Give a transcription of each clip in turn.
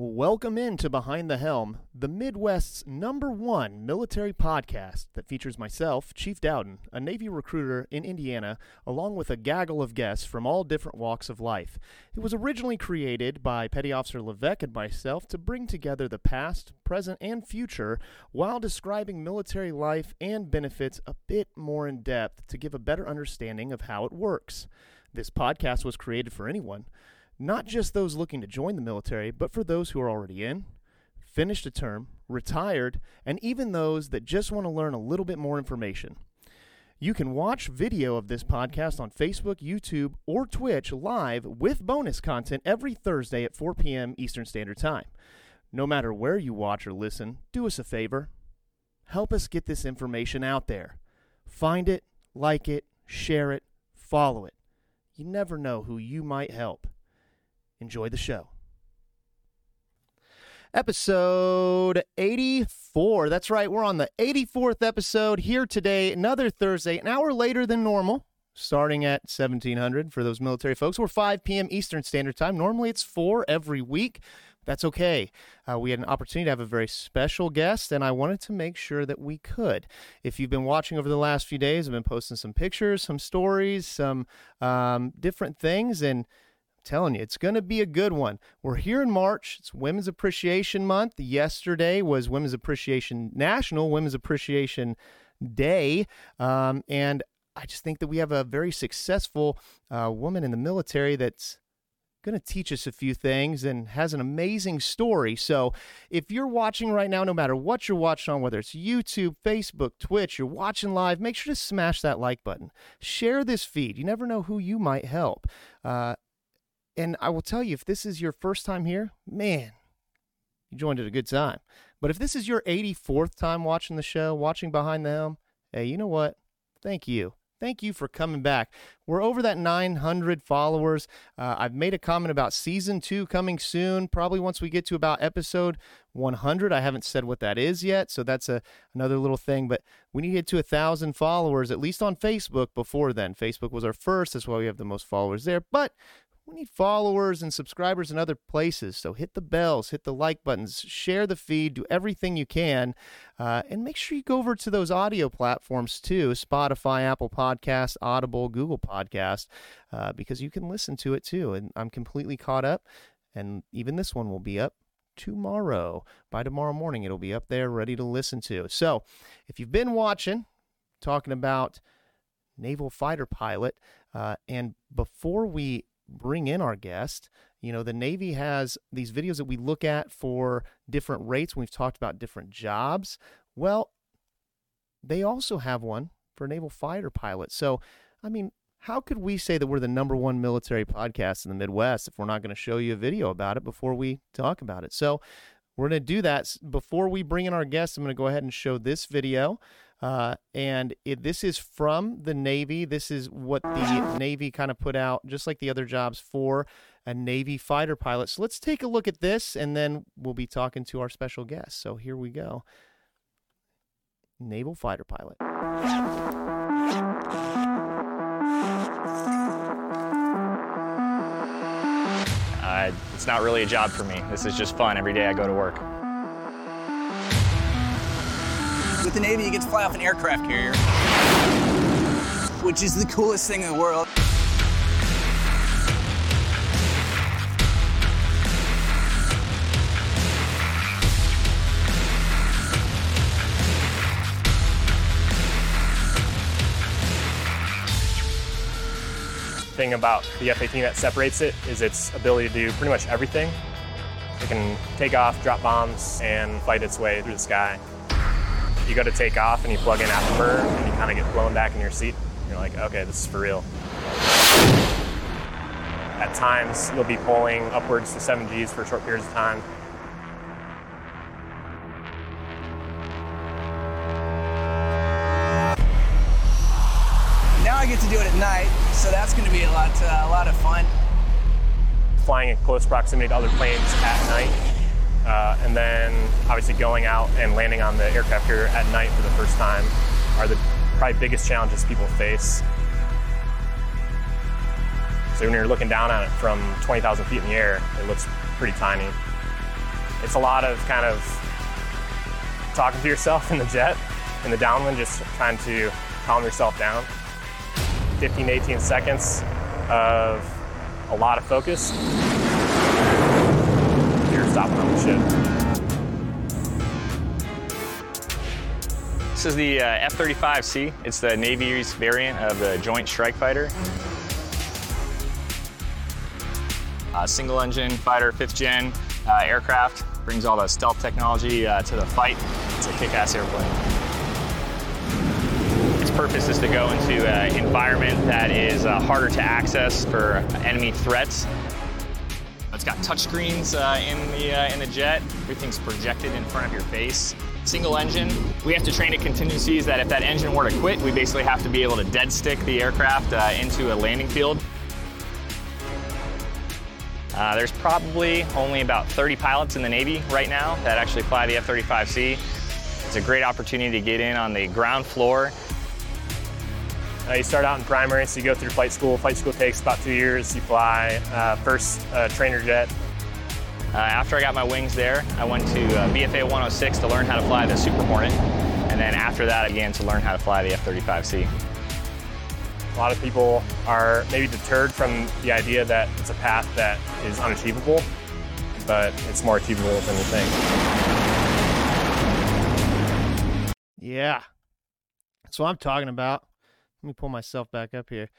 Welcome into Behind the Helm, the Midwest's number one military podcast that features myself, Chief Dowden, a Navy recruiter in Indiana, along with a gaggle of guests from all different walks of life. It was originally created by Petty Officer Levesque and myself to bring together the past, present, and future while describing military life and benefits a bit more in depth to give a better understanding of how it works. This podcast was created for anyone not just those looking to join the military, but for those who are already in, finished a term, retired, and even those that just want to learn a little bit more information. You can watch video of this podcast on Facebook, YouTube, or Twitch live with bonus content every Thursday at 4 p.m. Eastern Standard Time. No matter where you watch or listen, do us a favor. Help us get this information out there. Find it, like it, share it, follow it. You never know who you might help. Enjoy the show. Episode 84. That's right. We're on the 84th episode here today, another Thursday, an hour later than normal, starting at 1700 for those military folks. We're 5 p.m. Eastern Standard Time. Normally it's 4 every week. That's okay. Uh, we had an opportunity to have a very special guest, and I wanted to make sure that we could. If you've been watching over the last few days, I've been posting some pictures, some stories, some um, different things, and telling you, it's going to be a good one. We're here in March. It's Women's Appreciation Month. Yesterday was Women's Appreciation National Women's Appreciation Day. Um, and I just think that we have a very successful uh, woman in the military that's going to teach us a few things and has an amazing story. So, if you're watching right now, no matter what you're watching on, whether it's YouTube, Facebook, Twitch, you're watching live, make sure to smash that like button. Share this feed. You never know who you might help. Uh, and I will tell you, if this is your first time here, man, you joined at a good time. But if this is your 84th time watching the show, watching Behind the Helm, hey, you know what? Thank you. Thank you for coming back. We're over that 900 followers. Uh, I've made a comment about season two coming soon, probably once we get to about episode 100. I haven't said what that is yet, so that's a, another little thing. But we need to get to a thousand followers, at least on Facebook before then. Facebook was our first. That's why we have the most followers there. But we need followers and subscribers in other places. So hit the bells, hit the like buttons, share the feed, do everything you can. Uh, and make sure you go over to those audio platforms too Spotify, Apple Podcast, Audible, Google Podcast, uh, because you can listen to it too. And I'm completely caught up. And even this one will be up tomorrow. By tomorrow morning, it'll be up there ready to listen to. So if you've been watching, talking about naval fighter pilot, uh, and before we bring in our guest. You know, the Navy has these videos that we look at for different rates. We've talked about different jobs. Well, they also have one for naval fighter pilots. So, I mean, how could we say that we're the number one military podcast in the Midwest if we're not going to show you a video about it before we talk about it? So, we're going to do that. Before we bring in our guests, I'm going to go ahead and show this video. Uh, and it, this is from the Navy. This is what the Navy kind of put out, just like the other jobs, for a Navy fighter pilot. So let's take a look at this, and then we'll be talking to our special guest. So here we go Naval fighter pilot. Uh, it's not really a job for me. This is just fun. Every day I go to work. With the Navy, you get to fly off an aircraft carrier, which is the coolest thing in the world. thing about the F-18 that separates it is its ability to do pretty much everything. It can take off, drop bombs, and fight its way through the sky you go to take off and you plug in Afterburner and you kind of get blown back in your seat. You're like, okay, this is for real. At times, you'll be pulling upwards to 7 Gs for short periods of time. Now I get to do it at night, so that's going to be a lot, uh, a lot of fun. Flying in close proximity to other planes at night uh, and then obviously going out and landing on the aircraft carrier at night for the first time are the probably biggest challenges people face. So when you're looking down on it from 20,000 feet in the air, it looks pretty tiny. it's a lot of kind of talking to yourself in the jet, in the downwind, just trying to calm yourself down. 15 to 18 seconds of a lot of focus. Ship. This is the uh, F-35C. It's the Navy's variant of the Joint Strike Fighter. Uh, single engine fighter, fifth gen uh, aircraft. Brings all the stealth technology uh, to the fight. It's a kick-ass airplane. Its purpose is to go into an environment that is uh, harder to access for enemy threats. It's got touchscreens uh, in the uh, in the jet. Everything's projected in front of your face. Single engine. We have to train to contingencies that if that engine were to quit, we basically have to be able to dead stick the aircraft uh, into a landing field. Uh, there's probably only about 30 pilots in the Navy right now that actually fly the F-35C. It's a great opportunity to get in on the ground floor. Uh, you start out in primary, so you go through flight school. Flight school takes about two years. You fly uh, first uh, trainer jet. Uh, after I got my wings there, I went to uh, VFA 106 to learn how to fly the Super Hornet. And then after that, I began to learn how to fly the F-35C. A lot of people are maybe deterred from the idea that it's a path that is unachievable, but it's more achievable than you think. Yeah. That's what I'm talking about. Let me pull myself back up here.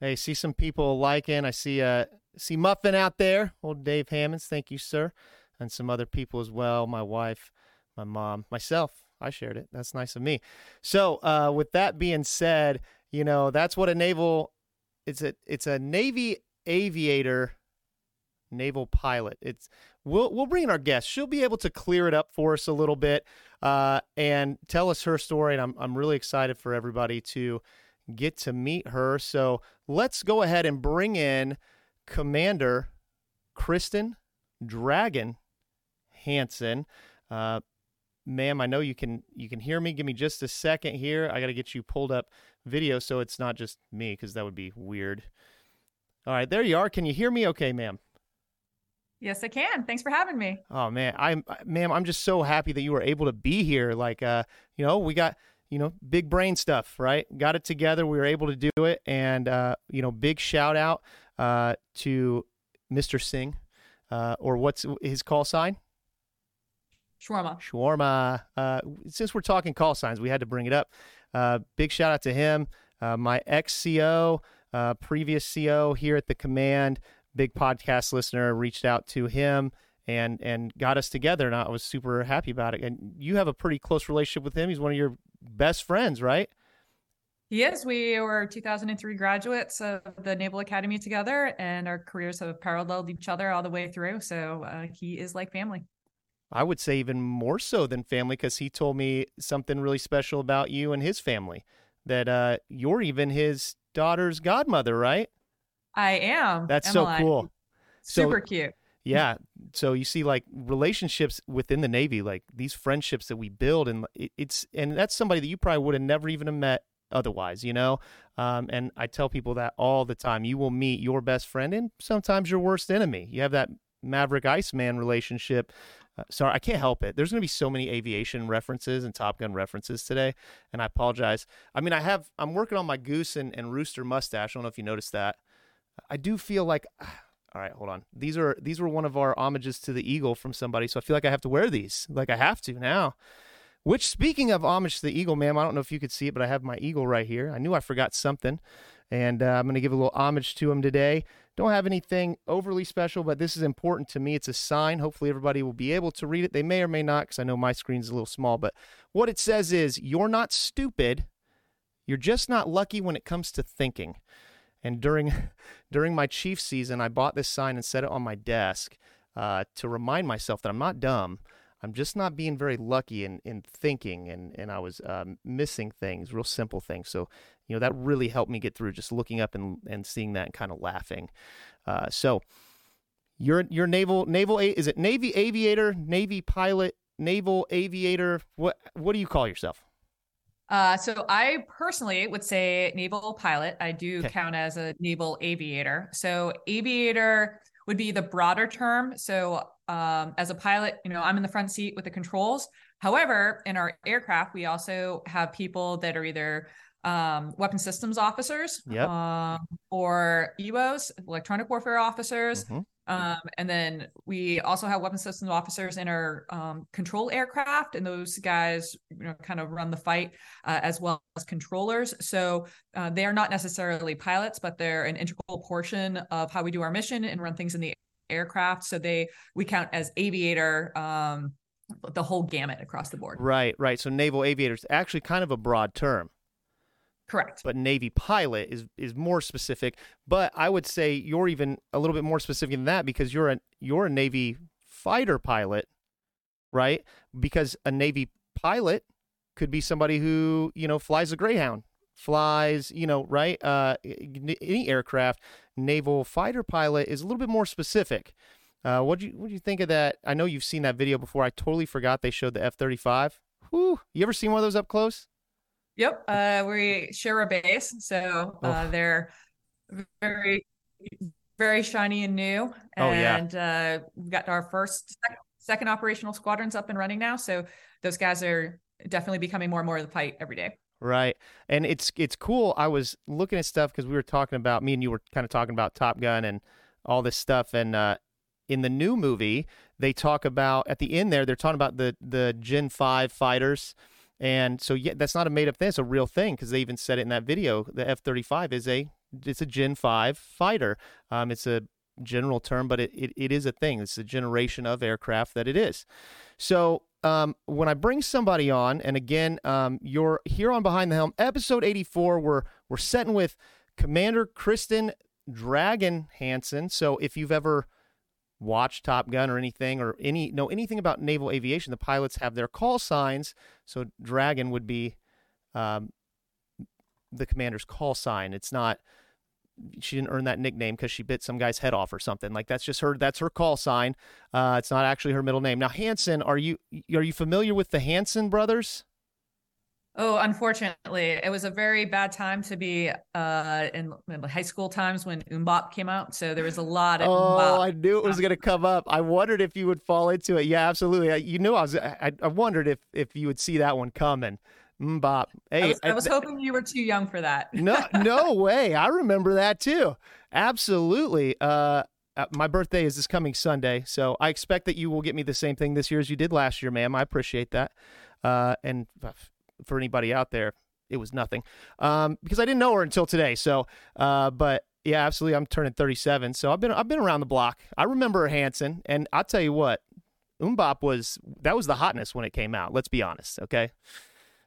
Hey, see some people liking. I see uh see Muffin out there. Old Dave Hammonds, thank you, sir. And some other people as well. My wife, my mom, myself. I shared it. That's nice of me. So, uh, with that being said, you know that's what a naval it's a it's a navy aviator naval pilot it's we'll we'll bring in our guest she'll be able to clear it up for us a little bit uh, and tell us her story and I'm, I'm really excited for everybody to get to meet her so let's go ahead and bring in commander kristen dragon hansen uh, ma'am i know you can you can hear me give me just a second here i got to get you pulled up video so it's not just me because that would be weird. All right, there you are. Can you hear me okay, ma'am? Yes, I can. Thanks for having me. Oh man, I'm ma'am, I'm just so happy that you were able to be here. Like uh, you know, we got you know, big brain stuff, right? Got it together. We were able to do it. And, uh, you know, big shout out uh, to Mr. Singh, uh, or what's his call sign? Shawarma. Shawarma. Uh, since we're talking call signs, we had to bring it up. Uh, big shout out to him, uh, my ex CO, uh, previous CO here at the command, big podcast listener, reached out to him and and got us together, and I was super happy about it. And you have a pretty close relationship with him. He's one of your best friends, right? Yes. We were 2003 graduates of the Naval Academy together, and our careers have paralleled each other all the way through. So uh, he is like family. I would say even more so than family because he told me something really special about you and his family. That uh, you're even his daughter's godmother, right? I am. That's Emmeline. so cool. Super So- cute. Yeah. So you see, like relationships within the Navy, like these friendships that we build, and it's and that's somebody that you probably would have never even met otherwise, you know. Um, and I tell people that all the time. You will meet your best friend and sometimes your worst enemy. You have that Maverick Iceman relationship. Uh, sorry, I can't help it. There's going to be so many aviation references and Top Gun references today, and I apologize. I mean, I have I'm working on my goose and, and rooster mustache. I don't know if you noticed that. I do feel like all right, hold on. These are these were one of our homages to the eagle from somebody, so I feel like I have to wear these. Like I have to now. Which speaking of homage to the eagle, ma'am, I don't know if you could see it, but I have my eagle right here. I knew I forgot something, and uh, I'm going to give a little homage to him today. Don't have anything overly special, but this is important to me. It's a sign. Hopefully, everybody will be able to read it. They may or may not, because I know my screen's a little small. But what it says is, "You're not stupid. You're just not lucky when it comes to thinking." And during during my chief season, I bought this sign and set it on my desk uh, to remind myself that I'm not dumb. I'm just not being very lucky in, in thinking, and, and I was um, missing things, real simple things. So, you know, that really helped me get through just looking up and, and seeing that and kind of laughing. Uh, so, you're you're naval naval is it Navy aviator, Navy pilot, naval aviator? What what do you call yourself? Uh, so I personally would say naval pilot. I do Okay. count as a naval aviator. So aviator would be the broader term. So um, as a pilot, you know, I'm in the front seat with the controls. However, in our aircraft, we also have people that are either um, weapon systems officers Yep. um, or EWOs, electronic warfare officers. Mhm. Um, and then we also have weapons systems officers in our um, control aircraft, and those guys, you know, kind of run the fight uh, as well as controllers. So uh, they are not necessarily pilots, but they're an integral portion of how we do our mission and run things in the aircraft. So they we count as aviator, um, the whole gamut across the board. Right, right. So naval aviators actually kind of a broad term, Correct. but Navy pilot is is more specific. But I would say you're even a little bit more specific than that because you're a you're a Navy fighter pilot, right? Because a Navy pilot could be somebody who you know flies a Greyhound, flies you know right uh, any aircraft. Naval fighter pilot is a little bit more specific. Uh, what do you what do you think of that? I know you've seen that video before. I totally forgot they showed the F thirty five. Whew, you ever seen one of those up close? Yep. Uh, we share a base, so uh, Oh. they're very, very shiny and new. Oh, yeah. And uh, we've got our first, second operational squadrons up and running now. So those guys are definitely becoming more and more of the fight every day. Right. And it's it's cool. I was looking at stuff because we were talking about me and you were kind of talking about Top Gun and all this stuff. And uh, in the new movie, they talk about at the end there, they're talking about the the Gen Five fighters. And so yeah, that's not a made up thing. It's a real thing because they even said it in that video. The F thirty five is a it's a Gen Five fighter. Um, it's a general term, but it, it, it is a thing. It's a generation of aircraft that it is. So um, when I bring somebody on, and again, um, you're here on Behind the Helm, episode 84, we're, we're setting with Commander Kristen Dragon Hansen. So if you've ever watched Top Gun or anything, or any know anything about naval aviation, the pilots have their call signs. So Dragon would be um, the commander's call sign. It's not she didn't earn that nickname because she bit some guy's head off or something. Like that's just her. That's her call sign. Uh, it's not actually her middle name. Now Hansen, are you are you familiar with the Hanson brothers? Oh, unfortunately, it was a very bad time to be uh, in, in high school times when MMMBop came out. So there was a lot of Oh, MMMBop. I knew it was going to come up. I wondered if you would fall into it. Yeah, absolutely. I- You knew I was. I, I wondered if if you would see that one coming. MMMBop. Hey, I was, I I- was hoping you were too young for that. no, no way. I remember that too. Absolutely. Uh, uh, my birthday is this coming Sunday, so I expect that you will get me the same thing this year as you did last year, ma'am. I appreciate that. Uh, and uh, for anybody out there, it was nothing um, because I didn't know her until today. So, uh, but yeah, absolutely, I'm turning 37, so I've been I've been around the block. I remember Hanson, and I'll tell you what, MMMBop was that was the hotness when it came out. Let's be honest, okay.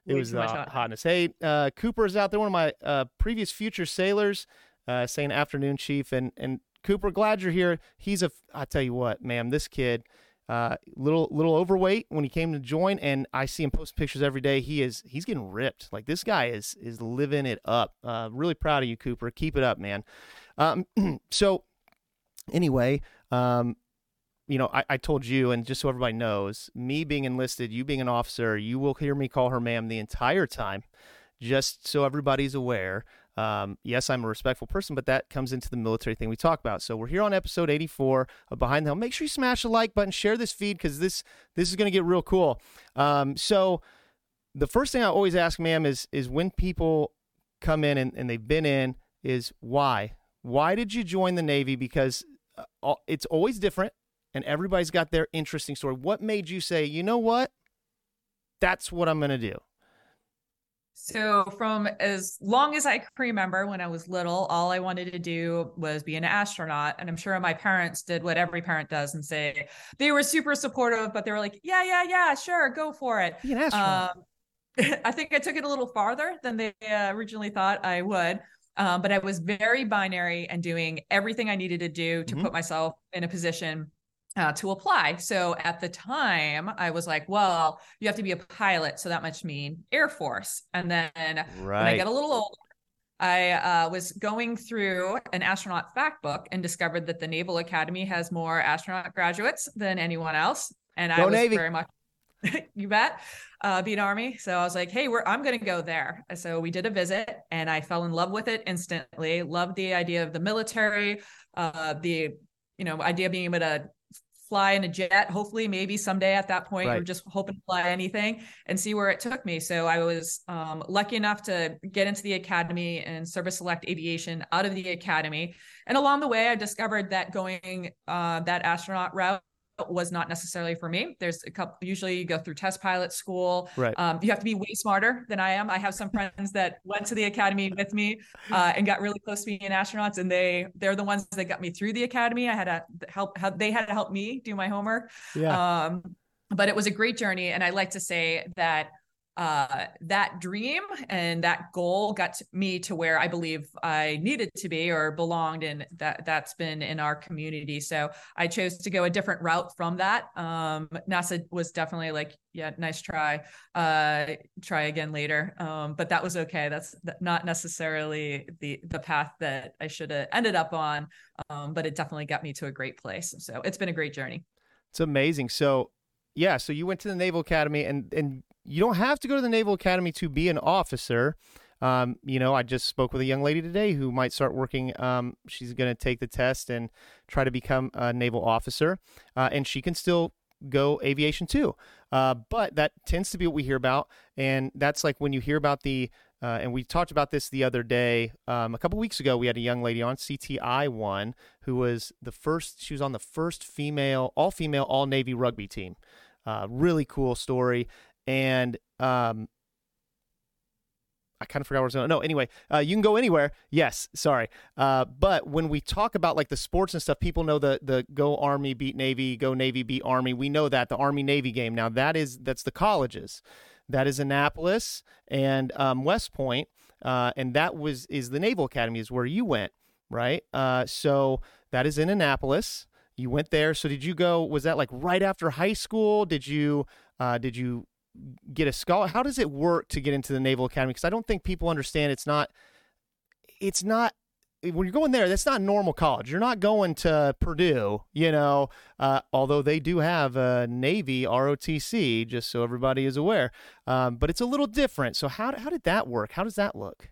It Way was the hot- hotness. Hey, uh, Cooper is out there, one of my uh, previous future sailors, uh, saying afternoon chief, and and Cooper, glad you're here. He's a, I tell you what, ma'am, this kid, uh, little little overweight when he came to join, and I see him post pictures every day. He is he's getting ripped. Like this guy is is living it up. Uh, really proud of you, Cooper. Keep it up, man. Um, so anyway, um, you know, I, I told you, and just so everybody knows, me being enlisted, you being an officer, you will hear me call her ma'am the entire time, just so everybody's aware. Um, yes, I'm a respectful person, but that comes into the military thing we talk about. So we're here on episode 84 of Behind the Helm. Make sure you smash the like button, share this feed because this this is going to get real cool. Um, so the first thing I always ask, ma'am, is is when people come in and, and they've been in, is why? Why did you join the Navy? Because uh, it's always different, and everybody's got their interesting story. What made you say, you know what? That's what I'm going to do. So, from as long as I can remember when I was little, all I wanted to do was be an astronaut. And I'm sure my parents did what every parent does and say they were super supportive, but they were like, yeah, yeah, yeah, sure, go for it. Be an astronaut. Um, I think I took it a little farther than they uh, originally thought I would. Um, but I was very binary and doing everything I needed to do to Mhm. put myself in a position uh, to apply. So at the time, I was like, well, you have to be a pilot. So that must mean Air Force. And then when I get a little older, I uh, was going through an astronaut fact book and discovered that the Naval Academy has more astronaut graduates than anyone else. And I was Navy. very much, you bet, uh, be an Army. So I was like, hey, we're, I'm going to go there. So we did a visit and I fell in love with it instantly. Loved the idea of the military, uh, the, you know, idea of being able to fly in a jet. Hopefully, maybe someday at that point, Right. you're just hoping to fly anything and see where it took me. So I was um, lucky enough to get into the academy and service select aviation out of the academy. And along the way, I discovered that going uh, that astronaut route was not necessarily for me. There's a couple, usually you go through test pilot school. Right. Um, you have to be way smarter than I am. I have some friends that went to the academy with me uh, and got really close to being astronauts, and they they're the ones that got me through the academy. I had to help, they had to help me do my homework. Yeah. Um, but it was a great journey, and I like to say that uh, that dream and that goal got me to where I believe I needed to be or belonged, and that that's been in our community. So I chose to go a different route from that. Um, NASA was definitely like, yeah, nice try, uh, try again later. Um, but that was okay. That's not necessarily the the path that I should have ended up on, um, but it definitely got me to a great place. So it's been a great journey. It's amazing. So, yeah, so you went to the Naval Academy, and and you don't have to go to the Naval Academy to be an officer. Um, you know, I just spoke with a young lady today who might start working. Um, she's going to take the test and try to become a naval officer, uh, and she can still go aviation too. Uh, but that tends to be what we hear about, and that's like when you hear about the. Uh, and we talked about this the other day. Um, a couple weeks ago, we had a young lady on CTI one who was the first. She was on the first female, all female, all Navy rugby team. Uh, really cool story. And um, I kind of forgot where I was going. No, anyway, uh, you can go anywhere. Yes, sorry. Uh, but when we talk about like the sports and stuff, people know the the go Army beat Navy, go Navy beat Army. We know that the Army Navy game. Now that is that's the colleges. That is Annapolis and um, West Point, uh, and that was is the Naval Academy is where you went, right? Uh, so that is in Annapolis. You went there. So did you go? Was that like right after high school? Did you uh, did you get a scholar? How does it work to get into the Naval Academy? Because I don't think people understand. It's not. It's not. When you're going there, that's not normal college. You're not going to Purdue, you know. Uh, although they do have a Navy ROTC, just so everybody is aware. Um, but it's a little different. So how how did that work? How does that look?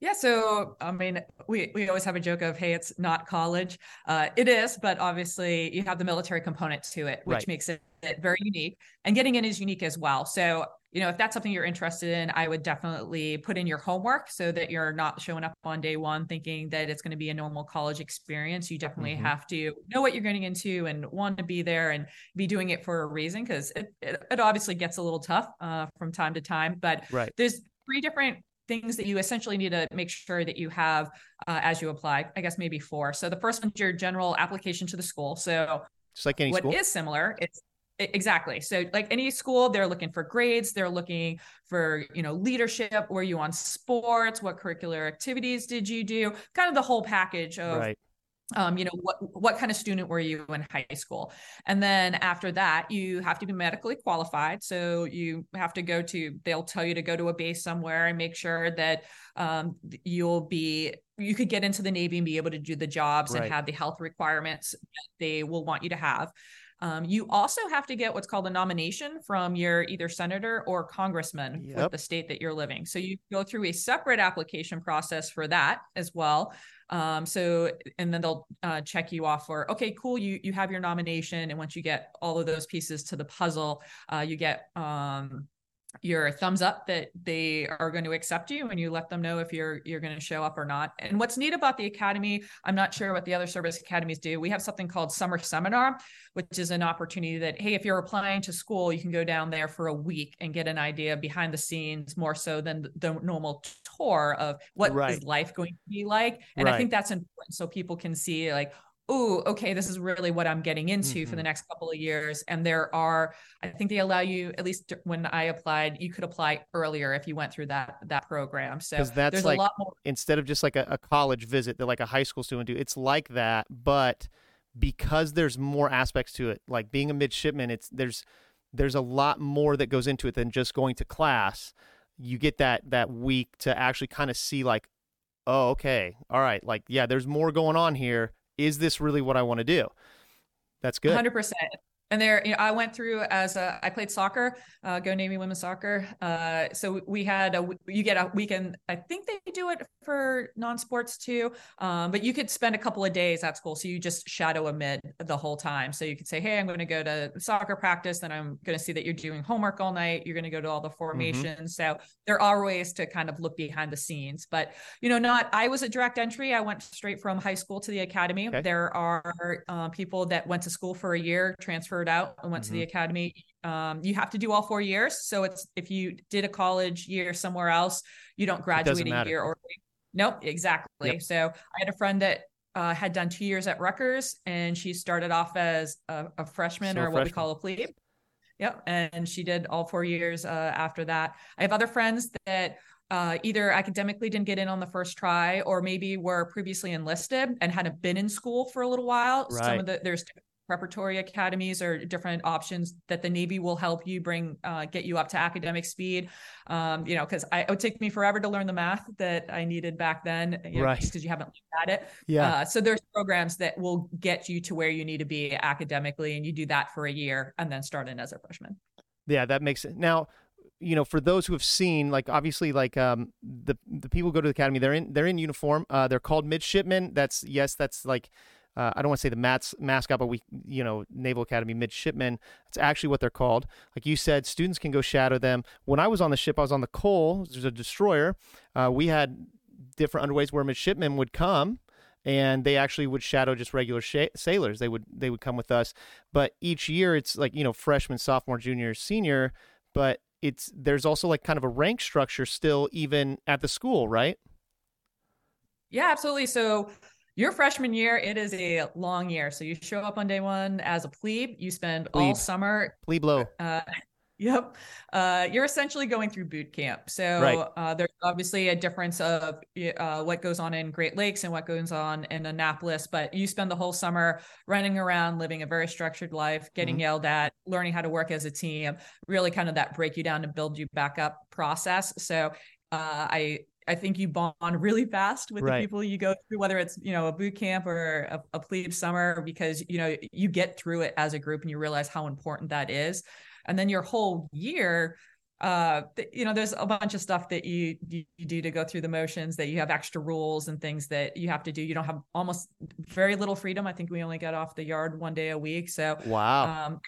Yeah, so I mean, we we always have a joke of, hey, it's not college. Uh, it is, but obviously you have the military component to it, which Right. makes it, it very unique. And getting in is unique as well. So you know, if that's something you're interested in, I would definitely put in your homework so that you're not showing up on day one thinking that it's going to be a normal college experience. You definitely Mhm. have to know what you're getting into and want to be there and be doing it for a reason because it, it, it obviously gets a little tough uh, from time to time. But Right. there's three different things that you essentially need to make sure that you have uh, as you apply. I guess maybe four. So the first one's your general application to the school. So Just like any what is school. similar, it's exactly. So like any school, they're looking for grades. They're looking for you know leadership. Were you on sports? What curricular activities did you do? Kind of the whole package of right. um, you know what what kind of student were you in high school and then after that you have to be medically qualified so you have to go to they'll tell you to go to a base somewhere and make sure that um, you'll be you could get into the navy and be able to do the jobs Right. and have the health requirements that they will want you to have um, you also have to get what's called a nomination from your either senator or congressman Yep. with the state that you're living. So you go through a separate application process for that as well. Um, so and then they'll uh, check you off for okay, cool. You you have your nomination, and once you get all of those pieces to the puzzle, uh, you get um, your thumbs up that they are going to accept you and you let them know if you're you're going to show up or not. And what's neat about the academy i'm not sure what the other service academies do. We have something called summer seminar which is an opportunity that hey if you're applying to school you can go down there for a week and get an idea behind the scenes more so than the normal tour of what is Right. life going to be like. And i think that's important so people can see like oh okay this is really what i'm getting into for Mhm. the next couple of years. And there are i think they allow you at least when i applied you could apply earlier if you went through that that program. So that's there's like- a lot more instead of just like a, a college visit that like a high school student do it's like that but because there's more aspects to it like being a midshipman it's there's there's a lot more that goes into it than just going to class. You get that that week to actually kind of see like oh okay all right like yeah there's more going on here is this really what i want to do? That's good. 100% and there you know, i went through as a i played soccer uh, go navy women's soccer uh, so we had a you get a weekend i think they do it for non-sports too um, but you could spend a couple of days at school so you just shadow a mid the whole time so you could say hey i'm going to go to soccer practice then i'm going to see that you're doing homework all night you're going to go to all the mm-hmm. formations mm-hmm. so there are ways to kind of look behind the scenes but you know not i was a direct entry i went straight from high school to the academy okay. there are uh, people that went to school for a year transferred out and went mm-hmm. to the mm-hmm. academy um, you have to do all four years so it's if you did a college year somewhere else you don't graduate a year or nope exactly yep. so i had a friend that uh, had done two years at Rutgers, and she started off as a, a freshman so or what we call a plebe. Yep, and she did all four years uh, after that. I have other friends that uh, either academically didn't get in on the first try, or maybe were previously enlisted and hadn't been in school for a little while. Right. Some of the there's preparatory academies or different options that the Navy will help you bring uh, get you up to academic speed. Um, you know, because it would take me forever to learn the math that I needed back then, you know, right? Because you haven't looked at it. Yeah. Uh, so there's programs that will get you to where you need to be academically, and you do that for a year and then start in as a freshman. Yeah, that makes it now you know, for those who have seen, like obviously, like um, the the people go to the academy, they're in they're in uniform. Uh, they're called midshipmen. That's yes, that's like uh, I don't want to say the mats, mascot, but we, you know, Naval Academy midshipmen. That's actually what they're called. Like you said, students can go shadow them. When I was on the ship, I was on the Cole. There's a destroyer. Uh, we had different underways where midshipmen would come and they actually would shadow just regular sh- sailors. They would they would come with us, but each year it's like you know freshman, sophomore, junior, senior. But it's there's also like kind of a rank structure still even at the school, right? Yeah, absolutely. So your freshman year, it is a long year. So you show up on day one as a plebe. You spend plebe. all summer. Plebe low. Uh, yep. Uh, you're essentially going through boot camp. So right. uh, there's obviously a difference of uh, what goes on in Great Lakes and what goes on in Annapolis. But you spend the whole summer running around, living a very structured life, getting mm-hmm. yelled at, learning how to work as a team, really kind of that break you down to build you back up process. So uh, I I think you bond really fast with right. the people you go through, whether it's you know a boot camp or a, a plebe summer, because you know you get through it as a group and you realize how important that is. And then your whole year, uh, you know, there's a bunch of stuff that you, you, you do to go through the motions. That you have extra rules and things that you have to do. You don't have almost very little freedom. I think we only get off the yard one day a week. So wow. Um,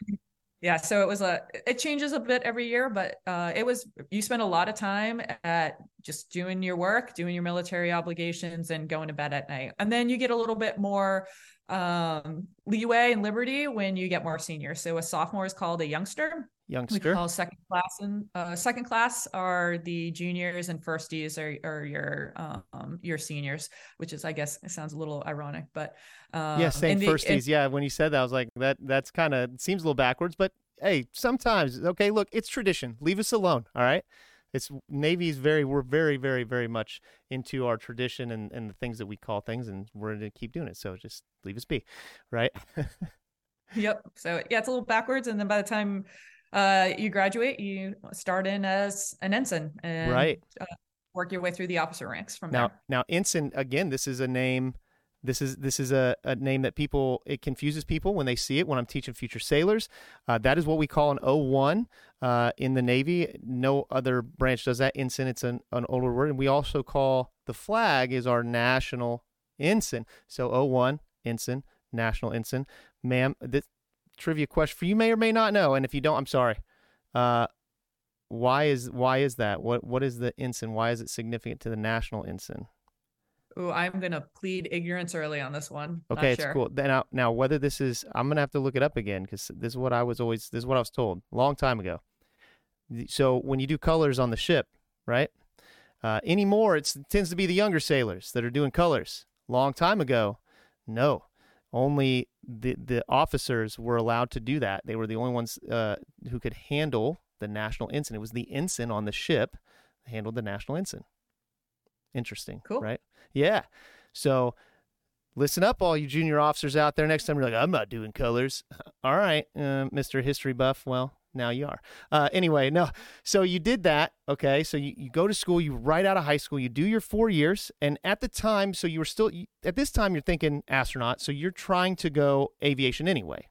yeah so it was a it changes a bit every year but uh, it was you spend a lot of time at just doing your work doing your military obligations and going to bed at night. And then you get a little bit more um, leeway and liberty when you get more senior. So a sophomore is called a youngster. Youngster. we call second class and uh, second class are the juniors and firsties are, are your um, your seniors which is i guess it sounds a little ironic but um, yeah saying the, firsties yeah when you said that i was like that that's kind of seems a little backwards but hey sometimes okay look it's tradition leave us alone all right it's navy's very we're very very very much into our tradition and, and the things that we call things and we're going to keep doing it so just leave us be right yep so yeah it's a little backwards and then by the time uh, you graduate, you start in as an ensign and right. Uh, work your way through the officer ranks from now, there. Now, ensign again. This is a name. This is this is a, a name that people it confuses people when they see it when I'm teaching future sailors. Uh, that is what we call an O1 uh, in the Navy. No other branch does that. Ensign it's an, an older word, and we also call the flag is our national ensign. So O1 ensign, national ensign. Ma'am, this, trivia question for you may or may not know, and if you don't, I'm sorry. Uh, why is why is that? What what is the ensign? Why is it significant to the national ensign? Oh, I'm gonna plead ignorance early on this one. Okay, Not it's sure. cool. Now, now whether this is, I'm gonna have to look it up again because this is what I was always, this is what I was told a long time ago. So when you do colors on the ship, right? Uh, anymore, it tends to be the younger sailors that are doing colors. Long time ago, no only the the officers were allowed to do that. They were the only ones uh, who could handle the national ensign. It was the ensign on the ship that handled the national ensign. Interesting, cool, right? Yeah. So listen up, all you junior officers out there. Next time you're like, I'm not doing colors. All right, uh, Mister History Buff. Well, now you are. Uh, anyway, no. So you did that. Okay. So you, you go to school, you right out of high school, you do your four years. And at the time, so you were still, at this time, you're thinking astronaut. So you're trying to go aviation anyway.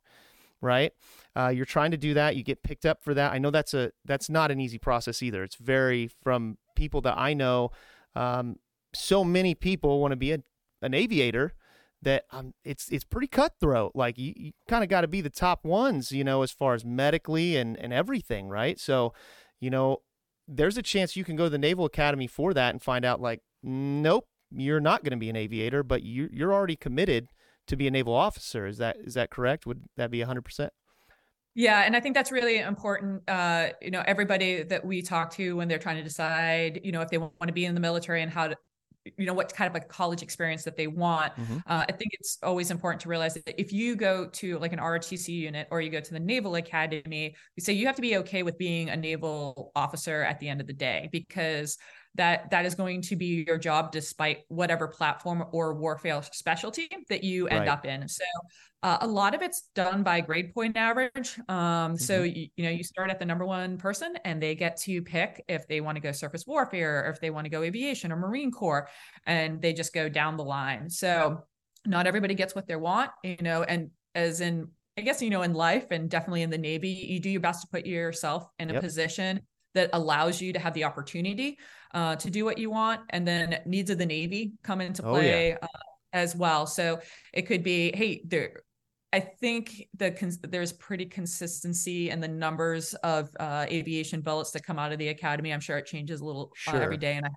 Right. uh, you're trying to do that. You get picked up for that. I know that's a that's not an easy process either. It's very from people that I know. Um, so many people want to be a, an aviator that um, it's it's pretty cutthroat. Like you, you kind of got to be the top ones, you know, as far as medically and and everything, right? So, you know, there's a chance you can go to the Naval Academy for that and find out like, nope, you're not going to be an aviator, but you you're already committed to be a naval officer. Is that is that correct? Would that be 100%? Yeah, and I think that's really important. Uh, you know, everybody that we talk to when they're trying to decide, you know, if they want to be in the military and how to, you know, what kind of a college experience that they want. Mm-hmm. Uh, I think it's always important to realize that if you go to like an ROTC unit or you go to the Naval Academy, we say you have to be okay with being a naval officer at the end of the day because that that is going to be your job despite whatever platform or warfare specialty that you end right. up in so uh, a lot of it's done by grade point average um, so mm-hmm. you, you, know you start at the number one person and they get to pick if they want to go surface warfare or if they want to go aviation or marine corps and they just go down the line so not everybody gets what they want you know and as in I guess you know in life and definitely in the Navy, you do your best to put yourself in a yep. position that allows you to have the opportunity uh, to do what you want. And then needs of the Navy come into play oh, yeah. uh, as well. So it could be, hey, there. I think the there's pretty consistency in the numbers of uh, aviation billets that come out of the academy. I'm sure it changes a little uh, every day, and I have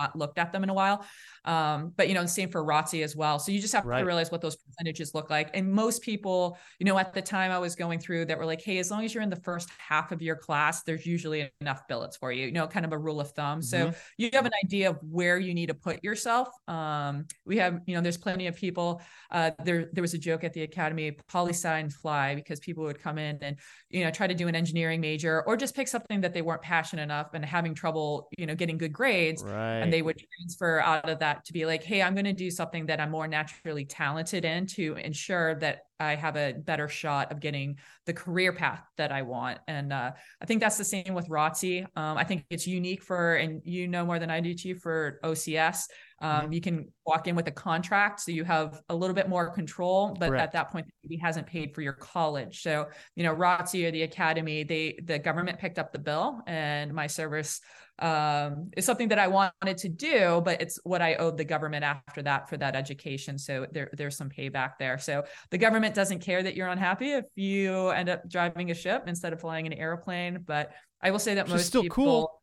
not looked at them in a while. Um, but you know, same for ROTC as well. So you just have right. to realize what those percentages look like. And most people, you know, at the time I was going through that were like, hey, as long as you're in the first half of your class, there's usually enough billets for you, you know, kind of a rule of thumb. Mm-hmm. So you have an idea of where you need to put yourself. Um, we have, you know, there's plenty of people. Uh, there, there was a joke at the academy, poli sci fly, because people would come in and, you know, try to do an engineering major or just pick something that they weren't passionate enough and having trouble, you know, getting good grades. Right. And they would transfer out of that that to be like, hey, I'm going to do something that I'm more naturally talented in to ensure that I have a better shot of getting the career path that I want. And uh, I think that's the same with ROTC. Um, I think it's unique for, and you know more than I do, Chief, for OCS. Um, mm-hmm. You can walk in with a contract, so you have a little bit more control. But Correct. at that point, he hasn't paid for your college. So you know, ROTC or the academy, they the government picked up the bill, and my service um, is something that I wanted to do, but it's what I owed the government after that for that education. So there, there's some payback there. So the government doesn't care that you're unhappy if you end up driving a ship instead of flying an airplane. But I will say that Which most still people, cool.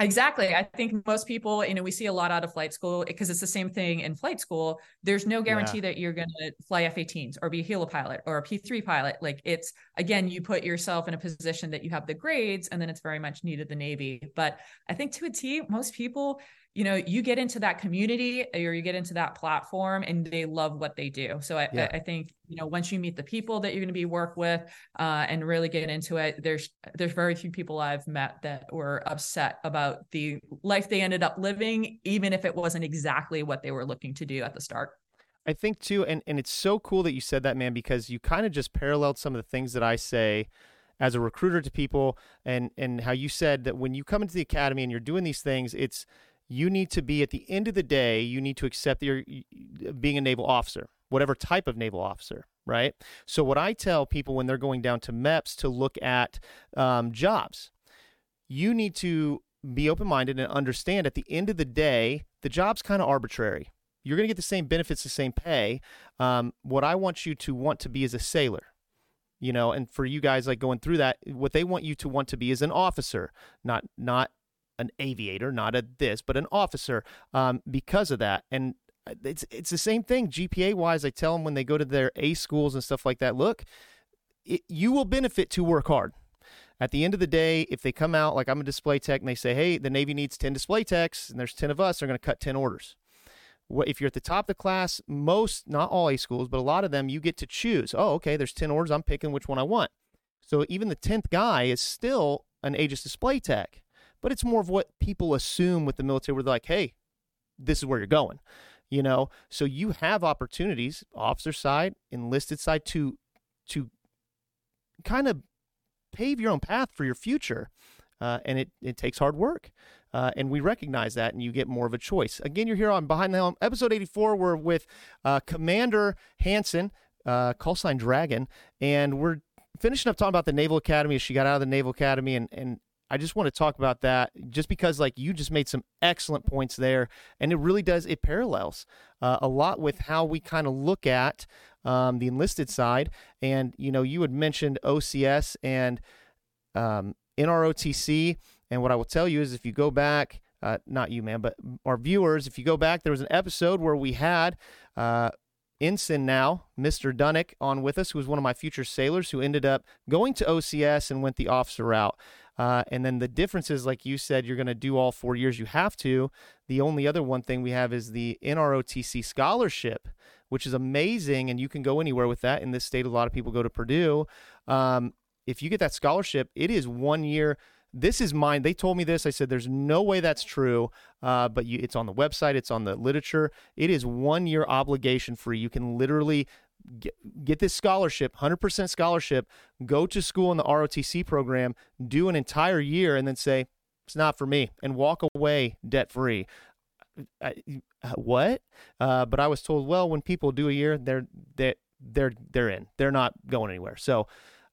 Exactly. I think most people, you know, we see a lot out of flight school eh, because it's the same thing in flight school. There's no guarantee yeah. that you're going to fly F 18s or be a helipilot or a P3 pilot. Like it's, again, you put yourself in a position that you have the grades and then it's very much needed the Navy. But I think to a T, most people, you know you get into that community or you get into that platform and they love what they do so i, yeah. I, I think you know once you meet the people that you're going to be work with uh, and really get into it there's there's very few people i've met that were upset about the life they ended up living even if it wasn't exactly what they were looking to do at the start i think too and, and it's so cool that you said that man because you kind of just paralleled some of the things that i say as a recruiter to people and and how you said that when you come into the academy and you're doing these things it's you need to be at the end of the day you need to accept your being a naval officer whatever type of naval officer right? So what i tell people when they're going down to meps to look at um, jobs you need to be open-minded and understand at the end of the day the job's kind of arbitrary. You're going to get the same benefits the same pay. Um, what i want you to want to be is a sailor you know and for you guys like going through that what they want you to want to be is an officer not not an aviator, not a this, but an officer um, because of that. And uh, it's it's the same thing GPA wise. I tell them when they go to their A schools and stuff like that. Look, it, you will benefit to work hard. At the end of the day, if they come out like I'm a display tech and they say, "Hey, the Navy needs 10 display techs," and there's 10 of us, they're going to cut 10 orders. If you're at the top of the class, most, not all A schools, but a lot of them, you get to choose. Oh, okay, there's 10 orders. I'm picking which one I want. So even the 10th guy is still an Aegis display tech but it's more of what people assume with the military where they're like, hey, this is where you're going. You know, so you have opportunities, officer side, enlisted side, to to kind of pave your own path for your future. Uh, and it, it takes hard work. Uh, and we recognize that, and you get more of a choice. Again, you're here on Behind the Helm, episode 84. We're with uh, Commander Hansen, uh, call sign Dragon, and we're finishing up talking about the Naval Academy she got out of the Naval Academy, and and I just want to talk about that just because like you just made some excellent points there, and it really does it parallels uh, a lot with how we kind of look at um, the enlisted side, and you know you had mentioned OCS and um, NROTC, and what I will tell you is if you go back. Uh, not you, man, but our viewers. If you go back, there was an episode where we had uh, ensign now, Mr. Dunnick, on with us, who was one of my future sailors who ended up going to OCS and went the officer route. Uh, and then the difference is, like you said, you're going to do all four years. You have to. The only other one thing we have is the NROTC scholarship, which is amazing, and you can go anywhere with that. In this state, a lot of people go to Purdue. Um, if you get that scholarship, it is one year this is mine. They told me this. I said, there's no way that's true. Uh, but you, it's on the website, it's on the literature. It is one year obligation free. You can literally get, get this scholarship, 100% scholarship, go to school in the ROTC program, do an entire year, and then say, it's not for me, and walk away debt free. what? Uh, but I was told, well, when people do a year, they're they're they're they're in. They're not going anywhere. So,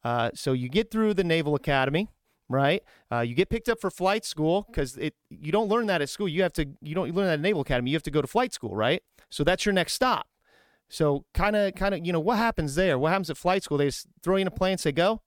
uh, so you get through the Naval Academy right? Uh, you get picked up for flight school because it you don't learn that at school. You have to you don't learn that at Naval Academy. You have to go to flight school, right? So that's your next stop. So kind of kind of you know what happens there? What happens at flight school? They just throw you in a plane, and say go.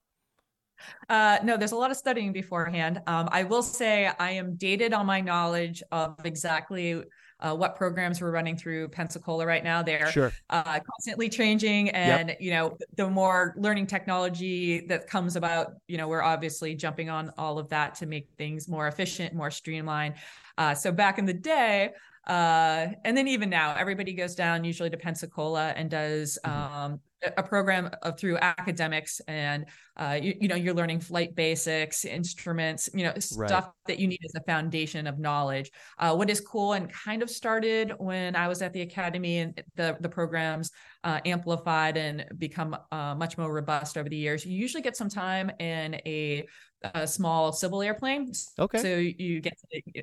Uh, no, there's a lot of studying beforehand. Um, I will say I am dated on my knowledge of exactly uh, what programs we're running through Pensacola right now. They're sure. uh, constantly changing, and yep. you know, the more learning technology that comes about, you know, we're obviously jumping on all of that to make things more efficient, more streamlined. Uh, so back in the day, uh, and then even now, everybody goes down usually to Pensacola and does mm-hmm. um, a program of through academics and uh, you, you, know you're learning flight basics instruments you know stuff right. that you need as a foundation of knowledge uh, what is cool and kind of started when i was at the academy and the the programs uh, amplified and become uh, much more robust over the years you usually get some time in a a small civil airplane. Okay. So you get,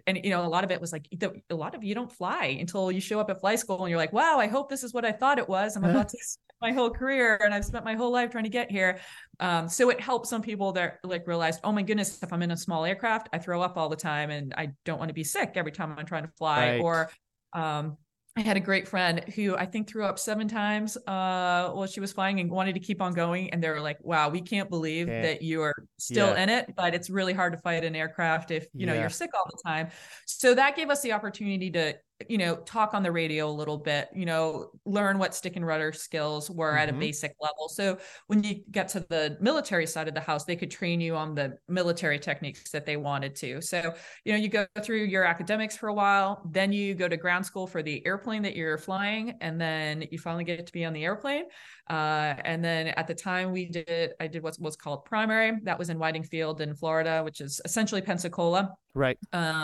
and you know, a lot of it was like a lot of you don't fly until you show up at flight school and you're like, wow, I hope this is what I thought it was. I'm about to spend my whole career and I've spent my whole life trying to get here. Um, so it helps some people that like realize, oh my goodness, if I'm in a small aircraft, I throw up all the time and I don't want to be sick every time I'm trying to fly. Right. Or um, I had a great friend who I think threw up seven times uh, while she was flying and wanted to keep on going. And they were like, wow, we can't believe okay. that you are still yeah. in it, but it's really hard to fight an aircraft if, you know, you're sick all the time. So that gave us the opportunity to you know, talk on the radio a little bit, you know, learn what stick and rudder skills were mm-hmm. at a mm-hmm. basic level. So when you get to the military side of the house, they could train you on the military techniques that they wanted to. So, you know, you go through your academics for a while, then you go to ground school for the airplane that you're flying, and then you finally get to be on the airplane. Uh, and then at the time we did, I did what's, what's called primary. That was in Whiting Field in Florida, which is essentially Pensacola. Right. Uh,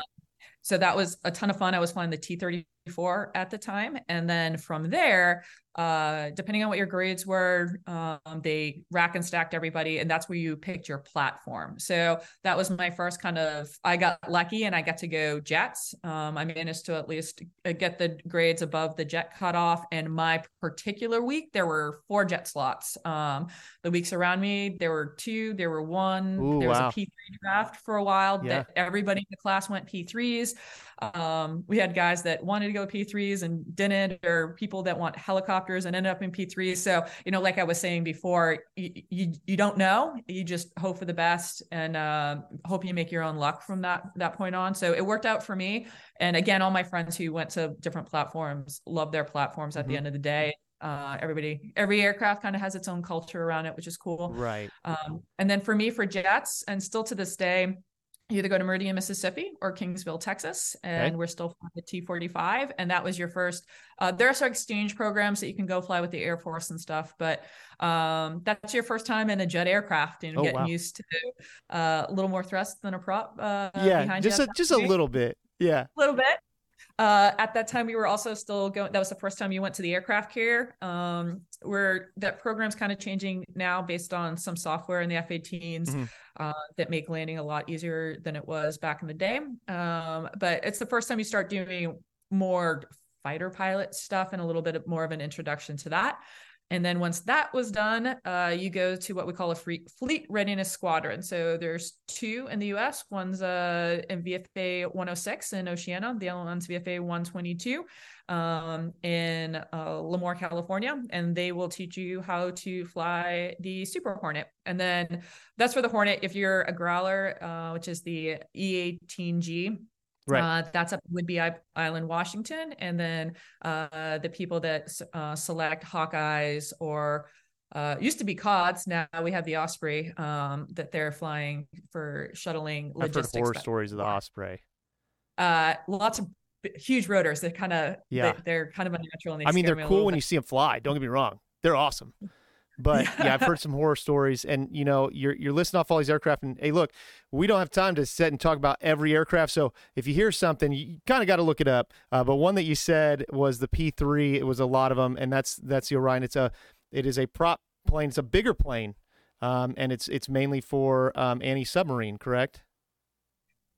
so that was a ton of fun. I was flying the T 34 at the time. And then from there, uh, depending on what your grades were, um, they rack and stacked everybody, and that's where you picked your platform. So that was my first kind of. I got lucky, and I got to go jets. Um, I managed to at least uh, get the grades above the jet cutoff. And my particular week, there were four jet slots. Um, the weeks around me, there were two. There were one. Ooh, there was wow. a P three draft for a while. Yeah. That everybody in the class went P threes. Um, we had guys that wanted to go P3s and didn't, or people that want helicopters and end up in P3s. So, you know, like I was saying before, you, you, you don't know, you just hope for the best and uh, hope you make your own luck from that, that point on. So it worked out for me. And again, all my friends who went to different platforms love their platforms at mm-hmm. the end of the day. Uh, everybody, every aircraft kind of has its own culture around it, which is cool. Right. Um, and then for me, for jets, and still to this day, either go to Meridian, Mississippi or Kingsville, Texas, and okay. we're still flying the T45. And that was your first. Uh, there are some exchange programs that you can go fly with the Air Force and stuff, but um, that's your first time in a jet aircraft and oh, getting wow. used to uh, a little more thrust than a prop. Uh, yeah, just a, just a little bit. Yeah, a little bit. Uh, at that time, we were also still going. That was the first time you went to the aircraft carrier. Um, where that program's kind of changing now based on some software in the F-18s mm-hmm. uh, that make landing a lot easier than it was back in the day. Um, but it's the first time you start doing more fighter pilot stuff and a little bit more of an introduction to that. And then once that was done, uh, you go to what we call a fleet, fleet readiness squadron. So there's two in the U.S. One's uh, in VFA 106 in Oceana. The other one's VFA 122 um, in uh, Lemoore, California, and they will teach you how to fly the Super Hornet. And then that's for the Hornet. If you're a Growler, uh, which is the E18G, Right. uh, that's up Whidbey Island, Washington. And then uh, the people that uh, select Hawkeyes or uh, used to be CODs. Now we have the Osprey um, that they're flying for shuttling I've heard horror stories of the Osprey. Uh, lots of b- huge rotors. They're kind of Yeah. They, are kind of unnatural. I mean, they're cool when you see them fly. Don't get me wrong; they're awesome. But yeah, I've heard some horror stories, and you know, you're you're listing off all these aircraft, and hey, look, we don't have time to sit and talk about every aircraft. So if you hear something, you kind of got to look it up. Uh, but one that you said was the P3. It was a lot of them, and that's that's the Orion. It's a it is a prop plane. It's a bigger plane, um, and it's it's mainly for um, anti submarine. Correct?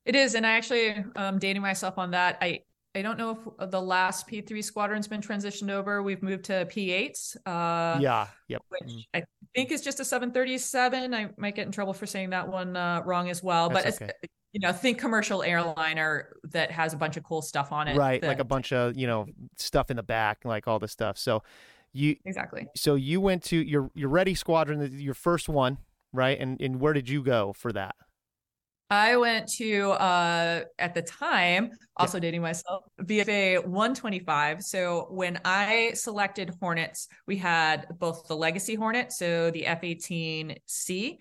It is, and I actually um dating myself on that. I I don't know if the last P three squadron's been transitioned over. We've moved to P eights. Uh, yeah. Yep. which Mm. I think is just a 737. I might get in trouble for saying that one uh, wrong as well, but That's it's okay. you know think commercial airliner that has a bunch of cool stuff on it. Right, like a bunch of you know stuff in the back, like all this stuff. So you exactly. so you went to your your ready squadron your first one right and and where did you go for that I went to uh at the time, also dating myself, VFA 125. So when I selected Hornets, we had both the Legacy Hornet, so the F-18C.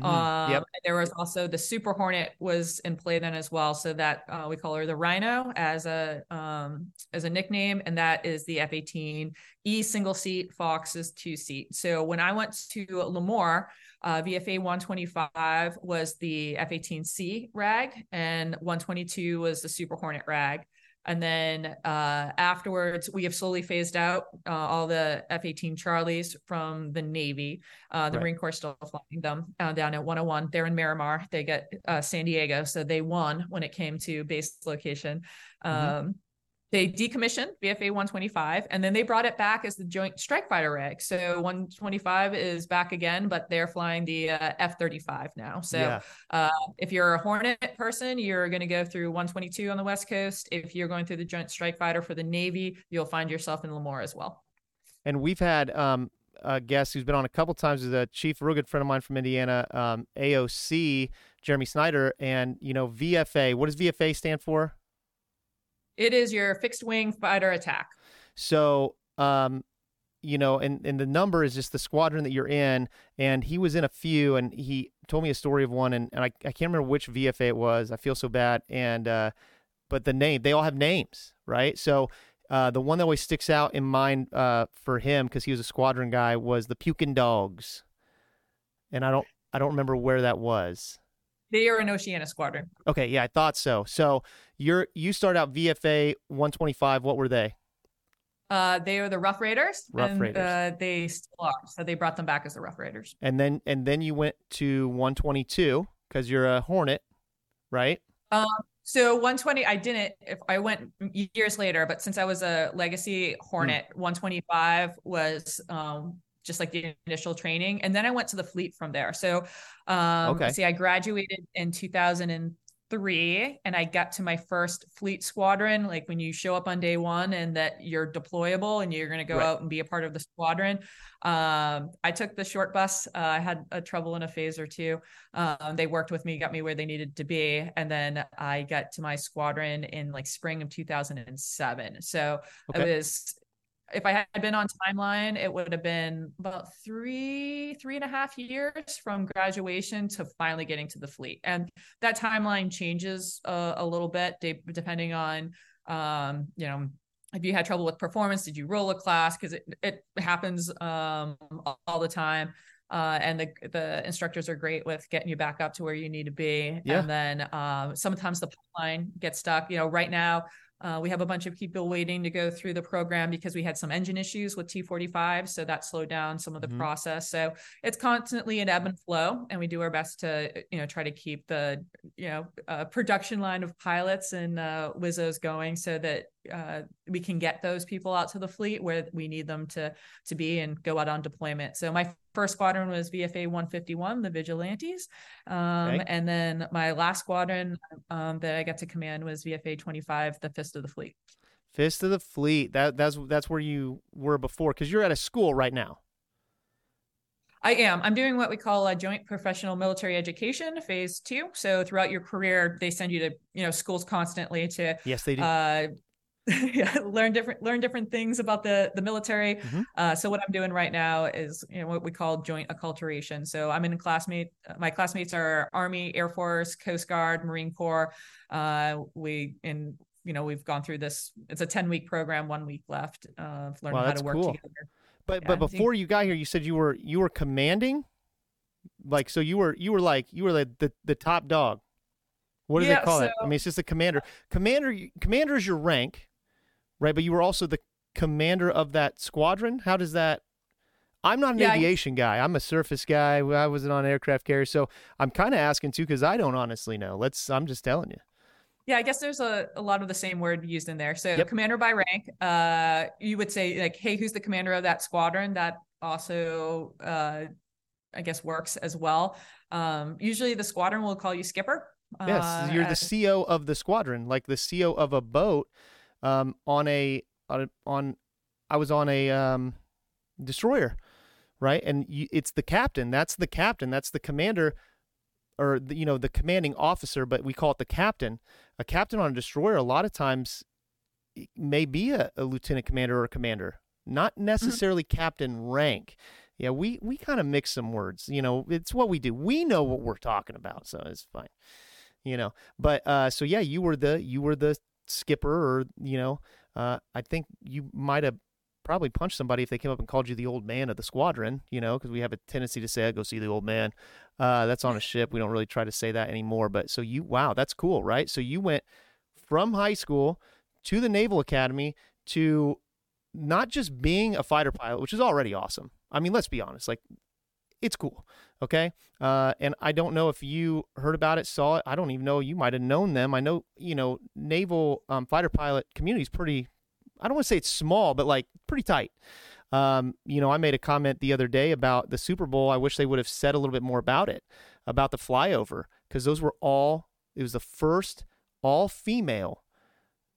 Mhm. Um, yep there was also the Super Hornet was in play then as well. So that uh, we call her the Rhino as a um, as a nickname, and that is the F-18 E single seat. Fox is two seat. So when I went to Lemoore, uh, VFA 125 was the F-18C rag, and 122 was the Super Hornet rag. And then uh, afterwards, we have slowly phased out uh, all the F-18 Charlies from the Navy. Uh, the Right. Marine Corps still flying them uh, down at 101. They're in Miramar. They get uh, San Diego, so they won when it came to base location. Um, Mhm. They decommissioned VFA 125, and then they brought it back as the Joint Strike Fighter rag. So 125 is back again, but they're flying the uh, F-35 now. So yeah uh, if you're a Hornet person, you're going to go through 122 on the West Coast. If you're going through the Joint Strike Fighter for the Navy, you'll find yourself in Lemoore as well. and we've had um a guest who's been on a couple times is a chief real good friend of mine from indiana um aoc jeremy snyder and you know vfa what does vfa stand for It is your fixed wing fighter attack. So, um, you know, and, and the number is just the squadron that you're in. And he was in a few, and he told me a story of one, and, and I, I can't remember which VFA it was. I feel so bad. And, uh, but the name, they all have names, right? So, uh, the one that always sticks out in mind uh, for him because he was a squadron guy was the Pukin Dogs, and I don't I don't remember where that was. They are an Oceana squadron. Okay, yeah, I thought so. So you're you start out VFA 125. What were they? Uh, they are the Rough Raiders, Rough and Raiders. Uh, they still are. So they brought them back as the Rough Raiders. and then and then you went to 122 because you're a Hornet, right? Um, so 120, I didn't. If I went years later, but since I was a Legacy Hornet, 125 was um just like the initial training, and then I went to the fleet from there. So, um, Okay. see, I graduated in 2003, and I got to my first fleet squadron. Like when you show up on day one, and that you're deployable, and you're going to go Right. out and be a part of the squadron. Um, I took the short bus. Uh, I had a trouble in a phase or two. Um, they worked with me, got me where they needed to be, and then I got to my squadron in like spring of 2007. So Okay. it was. If I had been on timeline, it would have been about three, three and a half years from graduation to finally getting to the fleet. And that timeline changes uh, a little bit de- depending on, um, you know, if you had trouble with performance, did you roll a class? Because it, it happens um, all- the time. Uh, and the the instructors are great with getting you back up to where you need to be. Yeah. And then uh, sometimes the pipeline gets stuck. You know, right now uh, we have a bunch of people waiting to go through the program because we had some engine issues with T45, so that slowed down some of the Mhm. process. So it's constantly an ebb and flow, and we do our best to you know try to keep the you know uh, production line of pilots and uh, Wizzos going so that uh, we can get those people out to the fleet where we need them to to be and go out on deployment. So my first squadron was VFA 151, the Vigilantes, um, okay. and then my last squadron um, that I got to command was VFA 25, the Fist of the Fleet. Fist of the Fleet. That that's that's where you were before because you're at a school right now. I am. I'm doing what we call a joint professional military education phase two. So throughout your career, they send you to you know schools constantly to yes they do. Uh, yeah, learn different learn different things about the the military. Mm-hmm. Uh, so what I'm doing right now is you know what we call joint acculturation. So I'm in a classmate. My classmates are Army, Air Force, Coast Guard, Marine Corps. Uh, we in you know we've gone through this. It's a 10 week program, one week left of learning wow, how to work cool. together. But yeah, but before you got here, you said you were you were commanding, like so you were you were like you were like the the top dog. What do yeah, they call so, it? I mean, it's just the commander. Commander commander is your rank, right? But you were also the commander of that squadron. How does that? I'm not an yeah, aviation I, guy. I'm a surface guy. I wasn't on aircraft carrier, so I'm kind of asking too because I don't honestly know. Let's. I'm just telling you. Yeah, I guess there's a, a lot of the same word used in there. So yep. commander by rank, uh, you would say like, hey, who's the commander of that squadron? That also, uh, I guess, works as well. Um, usually the squadron will call you skipper. Yes, uh, you're the CO of the squadron, like the CO of a boat. Um, on a on, I was on a um, destroyer, right? And you, it's the captain. That's the captain. That's the commander or the, you know the commanding officer, but we call it the captain. A captain on a destroyer a lot of times may be a, a lieutenant commander or a commander, not mm-hmm. necessarily mm-hmm. captain rank. Yeah, we we kind of mix some words. You know, it's what we do. We know what we're talking about, so it's fine. You know, but uh, so yeah, you were the you were the skipper, or you know, uh, I think you might have probably punched somebody if they came up and called you the old man of the squadron, you know, because we have a tendency to say, I go see the old man. Uh, that's on a ship. We don't really try to say that anymore. But so you, wow, that's cool, right? So you went from high school to the Naval Academy to not just being a fighter pilot, which is already awesome. I mean, let's be honest, like it's cool. Okay. Uh, and I don't know if you heard about it, saw it. I don't even know. You might have known them. I know, you know, naval um, fighter pilot community is pretty I don't want to say it's small, but like pretty tight. Um, you know, I made a comment the other day about the Super Bowl. I wish they would have said a little bit more about it, about the flyover, because those were all, it was the first all female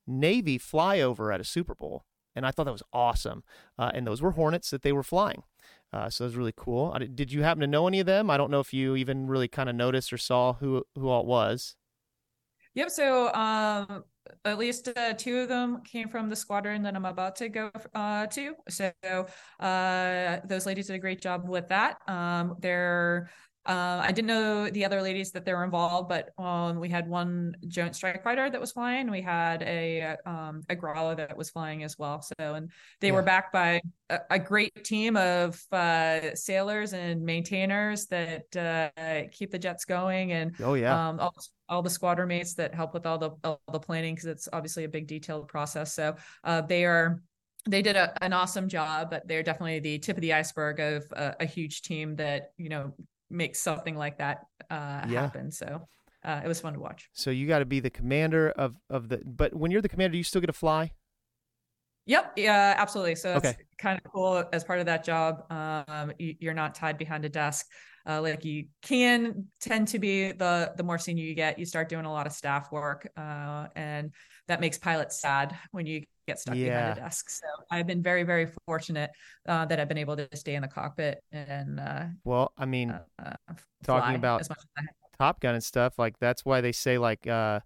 Navy flyover at a Super Bowl. And I thought that was awesome. Uh, and those were Hornets that they were flying. Uh, so it was really cool. Did you happen to know any of them? I don't know if you even really kind of noticed or saw who who all it was. Yep. So um, at least uh, two of them came from the squadron that I'm about to go uh, to. So uh, those ladies did a great job with that. Um, they're uh, I didn't know the other ladies that they were involved, but um, we had one joint strike fighter that was flying. We had a um, a Growler that was flying as well. So, and they yeah. were backed by a, a great team of uh, sailors and maintainers that uh, keep the jets going, and oh yeah, um, all, all, the squadron mates that help with all the all the planning because it's obviously a big detailed process. So uh, they are they did a, an awesome job, but they're definitely the tip of the iceberg of a, a, huge team that you know make something like that uh, yeah. happen. So uh, it was fun to watch. So you got to be the commander of of the. But when you're the commander, you still get to fly. Yep. Yeah. Absolutely. So it's okay. kind of cool as part of that job. Um, you're not tied behind a desk. Uh, like you can tend to be the the more senior you get, you start doing a lot of staff work, uh, and that makes pilots sad when you get stuck yeah. behind a desk. So I've been very, very fortunate uh, that I've been able to stay in the cockpit and. Uh, well, I mean, uh, uh talking about Top Gun and stuff like that's why they say like uh,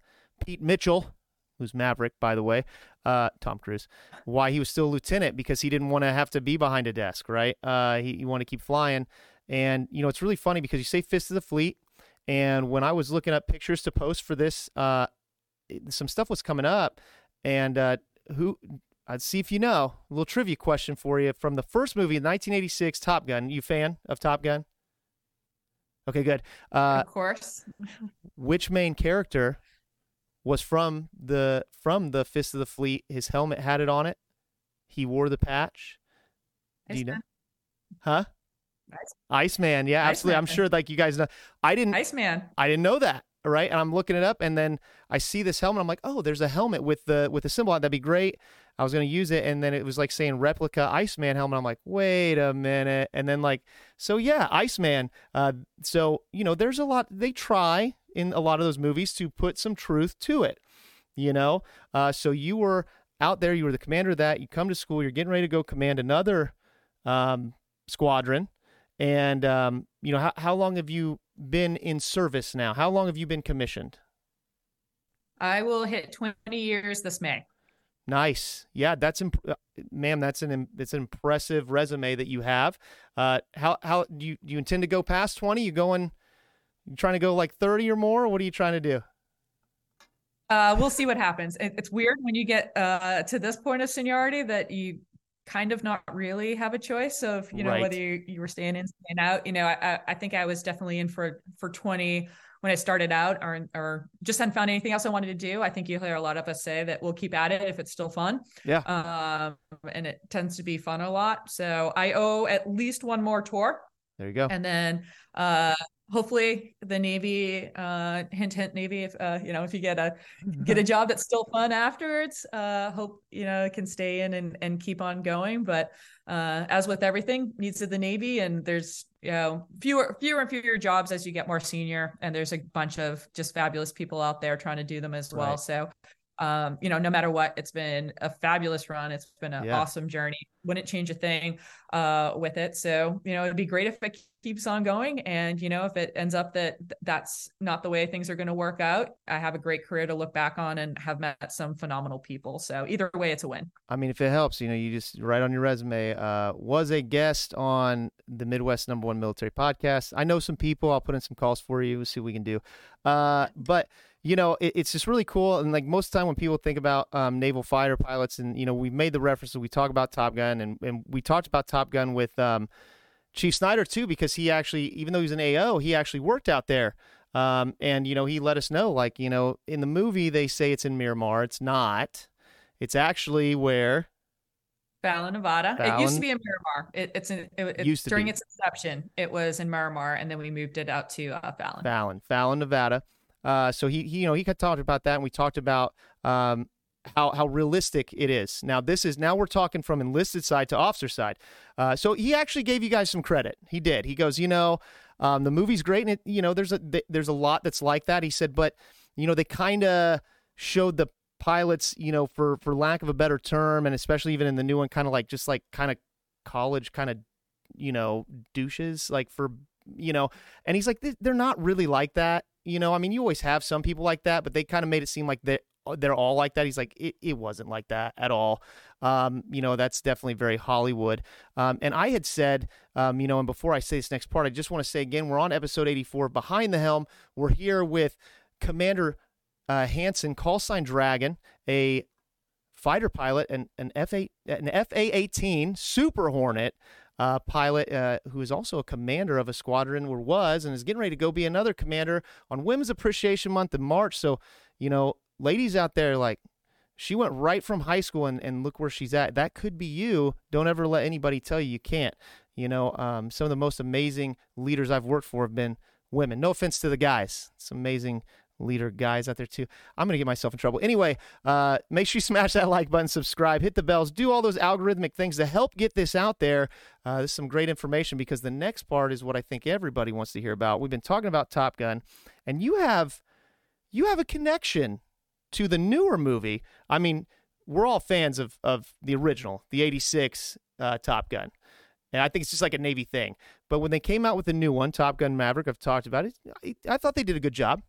Pete Mitchell, who's Maverick, by the way, uh, Tom Cruise, why he was still lieutenant because he didn't want to have to be behind a desk, right? he, he wanted to keep flying. And, you know, it's really funny because you say Fist of the Fleet. And when I was looking up pictures to post for this, some stuff was coming up. And uh, who I'd see if you know. A little trivia question for you from the first movie, 1986, Top Gun. You fan of Top Gun? Okay, good. Uh, of course. which main character was from the from the Fist of the Fleet? His helmet had it on it. He wore the patch. Do you know? Huh? Ice. Iceman, yeah, absolutely. Iceman. I'm sure, like you guys know. I didn't. Iceman. I didn't know that. Right? And I'm looking it up, and then I see this helmet. I'm like, oh, there's a helmet with the with the symbol. on. That'd be great. I was going to use it, and then it was like saying replica Iceman helmet. I'm like, wait a minute, and then like, so yeah, Iceman. Uh, so you know, there's a lot they try in a lot of those movies to put some truth to it. You know, uh, so you were out there, you were the commander of that. You come to school, you're getting ready to go command another um, squadron, and um, you know, how how long have you been in service now? How long have you been commissioned? I will hit 20 years this May. Nice. Yeah, that's imp- uh, ma'am. That's an it's an impressive resume that you have. Uh, how how do you do you intend to go past twenty? You going? You trying to go like thirty or more? Or what are you trying to do? Uh, we'll see what happens. It's weird when you get uh, to this point of seniority that you kind of not really have a choice of you know Right. whether you, you were staying in staying out. You know, I I- think I was definitely in for for twenty when I started out, or or just hadn't found anything else I wanted to do. I think you hear a lot of us say that we'll keep at it if it's still fun. Yeah. Um, and it tends to be fun a lot. So I owe at least one more tour There you go. and then uh hopefully the navy uh hint hint navy if uh you know if you get a get a job that's still fun afterwards uh hope you know it can stay in and and keep on going. But uh as with everything needs of the navy and there's you know fewer fewer and fewer jobs as you get more senior and there's a bunch of just fabulous people out there trying to do them as well. So um you know no matter what it's been a fabulous run it's been an Yeah. awesome journey wouldn't change a thing uh with it so you know it'd be great if it keeps on going and you know if it ends up that that's not the way things are going to work out i have a great career to look back on and have met some phenomenal people so either way it's a win I mean, if it helps, you know, you just write on your resume. Uh, was a guest on the Midwest number one military podcast. I know some people. I'll put in some calls for you. See what we can do. Uh, but you know, it, it's just really cool. And like most of the time when people think about um, naval fighter pilots, and you know, we made the references. We talk about Top Gun, and and we talked about Top Gun with um, Chief Snyder too, because he actually, even though he's an AO, he actually worked out there. Um, and you know, he let us know, like you know, in the movie they say it's in Miramar. It's not. It's actually where Fallon, Nevada. It used to be in Miramar. It, it's in, it, it- Used to during be. its inception. It was in Miramar, and then we moved it out to uh, Fallon. Fallon, Fallon, Nevada. Uh, so he, he, you know, he talked about that, and we talked about um, how how realistic it is. Now this is now we're talking from enlisted side to officer side. Uh, so he actually gave you guys some credit. He did. He goes, you know, um, the movie's great, and it, you know, there's a th- there's a lot that's like that. He said, but you know, they kind of showed the pilots, you know, for for lack of a better term, and especially even in the new one, kind of like just like kind of college kind of you know douches like for you know and he's like "They- they're not really like that you know? I mean you always have some people like that but they kind of made it seem like they they're all like that. He's like it, it wasn't like that at all. Um, you know that's definitely very hollywood. Um, and i had said um, you know and before i say this next part i just want to say again we're on episode 84 behind the helm. We're here with commander uh, hansen call sign dragon a fighter pilot and an F8 an FA-18 Super Hornet uh, pilot uh, who is also a commander of a squadron or was and is getting ready to go be another commander on Women's Appreciation Month in March. So, you know, ladies out there, like she went right from high school and, and look where she's at. That could be you. Don't ever let anybody tell you you can't. You know, um, some of the most amazing leaders I've worked for have been women. No offense to the guys. It's amazing leader guys out there too. I'm gonna get myself in trouble. Anyway, uh, make sure you smash that like button, subscribe, hit the bells, do all those algorithmic things to help get this out there. Uh, this is some great information because the next part is what I think everybody wants to hear about. We've been talking about Top Gun, and you have you have a connection to the newer movie. I mean, we're all fans of of the original, the '86 uh, Top Gun. And I think it's just like a Navy thing. But when they came out with the new one, Top Gun Maverick, I've talked about it. I, I thought they did a good job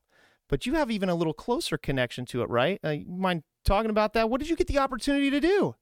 but you have even a little closer connection to it, right? Uh, you mind talking about that? What did you get the opportunity to do?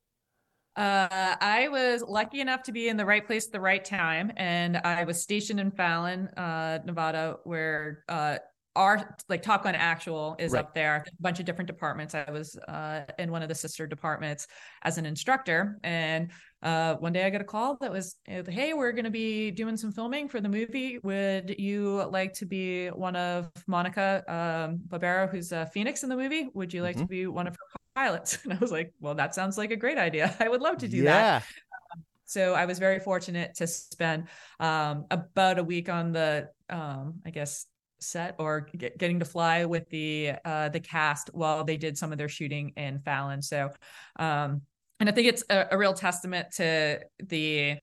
Uh, I was lucky enough to be in the right place at the right time, and I was stationed in Fallon, uh, Nevada, where uh, our like Top Gun Actual is Right. up there. A bunch of different departments. I was uh, in one of the sister departments as an instructor, and uh, one day I got a call that was, "Hey, we're going to be doing some filming for the movie. Would you like to be one of Monica um, Barbaro, who's uh, Phoenix in the movie? Would you like to be one of her pilots?" And I was like, "Well, that sounds like a great idea. I would love to do that." yeah. So I was very fortunate to spend um, about a week on the, um, I guess, set or get, getting to fly with the uh, the cast while they did some of their shooting in Fallon. So, um, and I think it's a, a real testament to the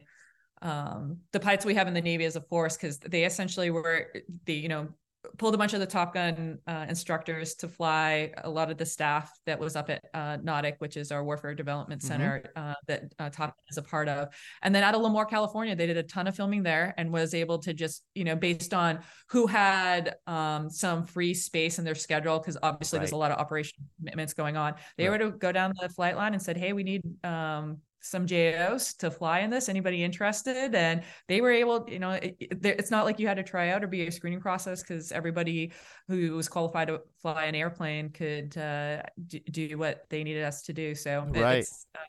um, the pilots we have in the Navy as a force because they essentially were the you know pulled a bunch of the Top Gun uh, instructors to fly a lot of the staff that was up at uh, NAWDC, which is our Warfare Development mm-hmm. Center mm-hmm. uh, that uh, Top Gun is a part of. And then out of Lemoore, California, they did a ton of filming there and was able to just, you know, based on who had um, some free space in their schedule, because obviously right. there's a lot of operation commitments going on. They right. were to go down the flight line and said, hey, we need um, some JOs to fly in this. Anybody interested? And they were able, you know, it, it's not like you had to try out or be a screening process because everybody who was qualified to fly an airplane could uh, do what they needed us to do. So right. it's, uh,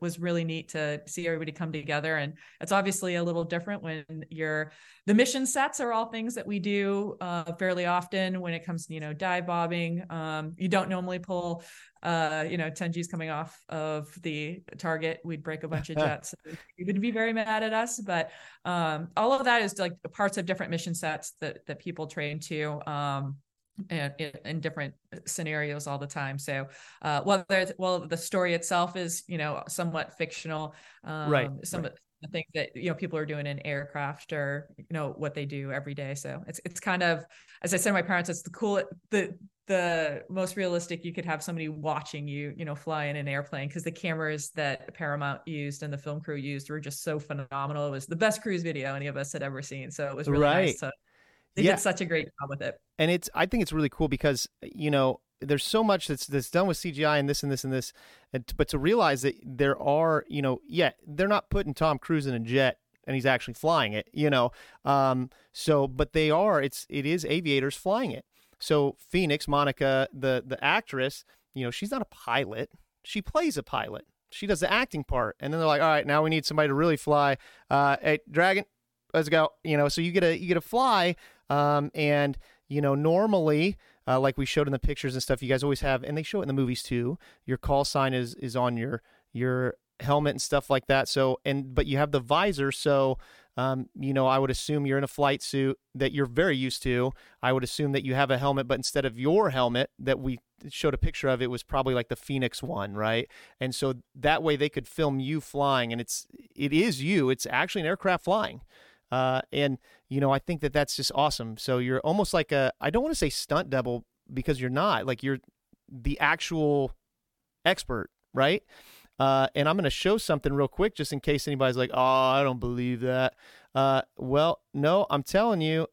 was really neat to see everybody come together. And it's obviously a little different when you're the mission sets are all things that we do uh, fairly often when it comes to you know dive bombing. um, you don't normally pull uh, you know 10 g's coming off of the target. We'd break a bunch of jets. You would be very mad at us but um, all of that is like parts of different mission sets that that people train to. Um, in, in, different scenarios all the time. So, uh, whether well, the story itself is you know somewhat fictional, um, right? Some right. of the things that you know people are doing in aircraft or you know what they do every day. So it's it's kind of as I said to my parents, it's the cool the the most realistic you could have somebody watching you you know fly in an airplane because the cameras that paramount used and the film crew used were just so phenomenal it was the best cruise video any of us had ever seen so it was really right. nice to they yeah. did such a great job with it. And it's I think it's really cool because you know there's so much that's that's done with CGI and this and this and this, and, but to realize that there are you know yeah they're not putting Tom Cruise in a jet and he's actually flying it you know um so but they are it's it is aviators flying it so Phoenix Monica the the actress you know she's not a pilot she plays a pilot she does the acting part and then they're like all right now we need somebody to really fly uh hey dragon let's go you know so you get a you get a fly um, and you know, normally, uh, like we showed in the pictures and stuff, you guys always have, and they show it in the movies too. Your call sign is is on your your helmet and stuff like that. So, and but you have the visor, so um, you know, I would assume you're in a flight suit that you're very used to. I would assume that you have a helmet, but instead of your helmet that we showed a picture of, it was probably like the Phoenix one, right? And so that way they could film you flying, and it's it is you. It's actually an aircraft flying. Uh, and you know, I think that that's just awesome. So you're almost like a I don't want to say stunt double because you're not like you're the actual expert, right? Uh, and I'm going to show something real quick just in case anybody's like, "Oh, I don't believe that." Uh, well, no, I'm telling you,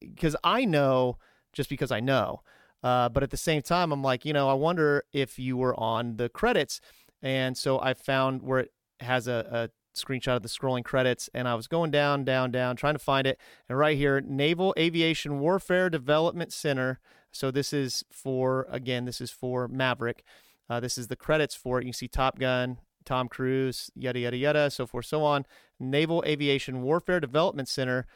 because uh, I know just because I know. Uh, but at the same time, I'm like, you know, I wonder if you were on the credits, and so I found where it has a, a screenshot of the scrolling credits, and I was going down, down, down, trying to find it. And right here, Naval Aviation Warfare Development Center. So this is for, again, this is for Maverick. Uh, this is the credits for it. You see Top Gun, Tom Cruise, yada, yada, yada, so forth, so on. Naval Aviation Warfare Development Center.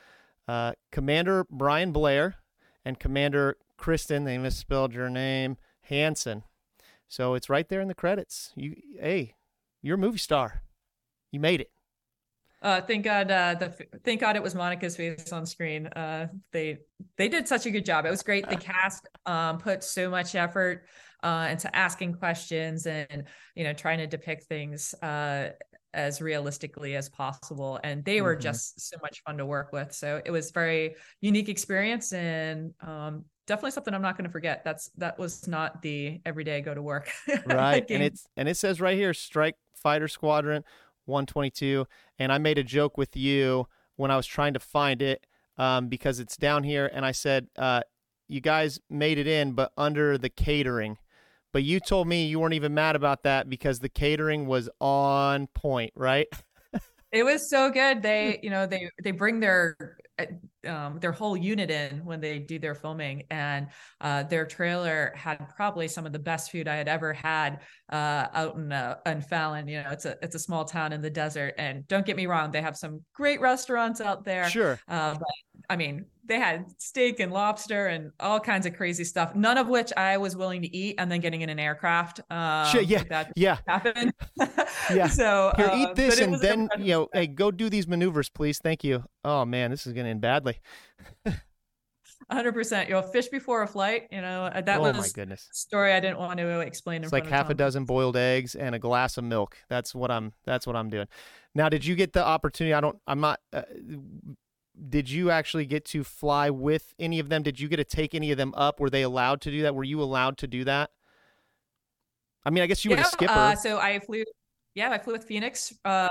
Uh, Commander Brian Blair and Commander Kristen, they misspelled your name, Hanson. So it's right there in the credits. You, hey, you're a movie star. You made it. Uh, thank God. Uh, the thank God it was Monica's face on screen. Uh, they they did such a good job. It was great. The cast um, put so much effort uh, into asking questions and you know trying to depict things uh, as realistically as possible. And they were mm-hmm. just so much fun to work with. So it was very unique experience and um, definitely something I'm not going to forget. That's that was not the everyday go to work. right, and it's and it says right here, Strike Fighter Squadron 122. And I made a joke with you when I was trying to find it um, because it's down here. And I said, uh, you guys made it in, but under the catering. But you told me you weren't even mad about that because the catering was on point, right? it was so good. They, you know, they they bring their um, their whole unit in when they do their filming, and uh, their trailer had probably some of the best food I had ever had uh, out in uh, in Fallon. You know, it's a it's a small town in the desert, and don't get me wrong, they have some great restaurants out there. Sure, uh, but I mean, they had steak and lobster and all kinds of crazy stuff. None of which I was willing to eat, and then getting in an aircraft. Um, sure, yeah, that yeah, happened. yeah. So here, eat uh, this, and then you know, hey, go do these maneuvers, please. Thank you. Oh man, this is going to end badly. hundred percent. You know, fish before a flight. You know, uh, that oh was my goodness. story I didn't want to explain. It's in like front of half a dozen boiled eggs and a glass of milk. That's what I'm. That's what I'm doing. Now, did you get the opportunity? I don't. I'm not. Uh, did you actually get to fly with any of them? Did you get to take any of them up? Were they allowed to do that? Were you allowed to do that? I mean, I guess you were yeah, the skipper. Uh, so I flew. Yeah, I flew with Phoenix. Uh,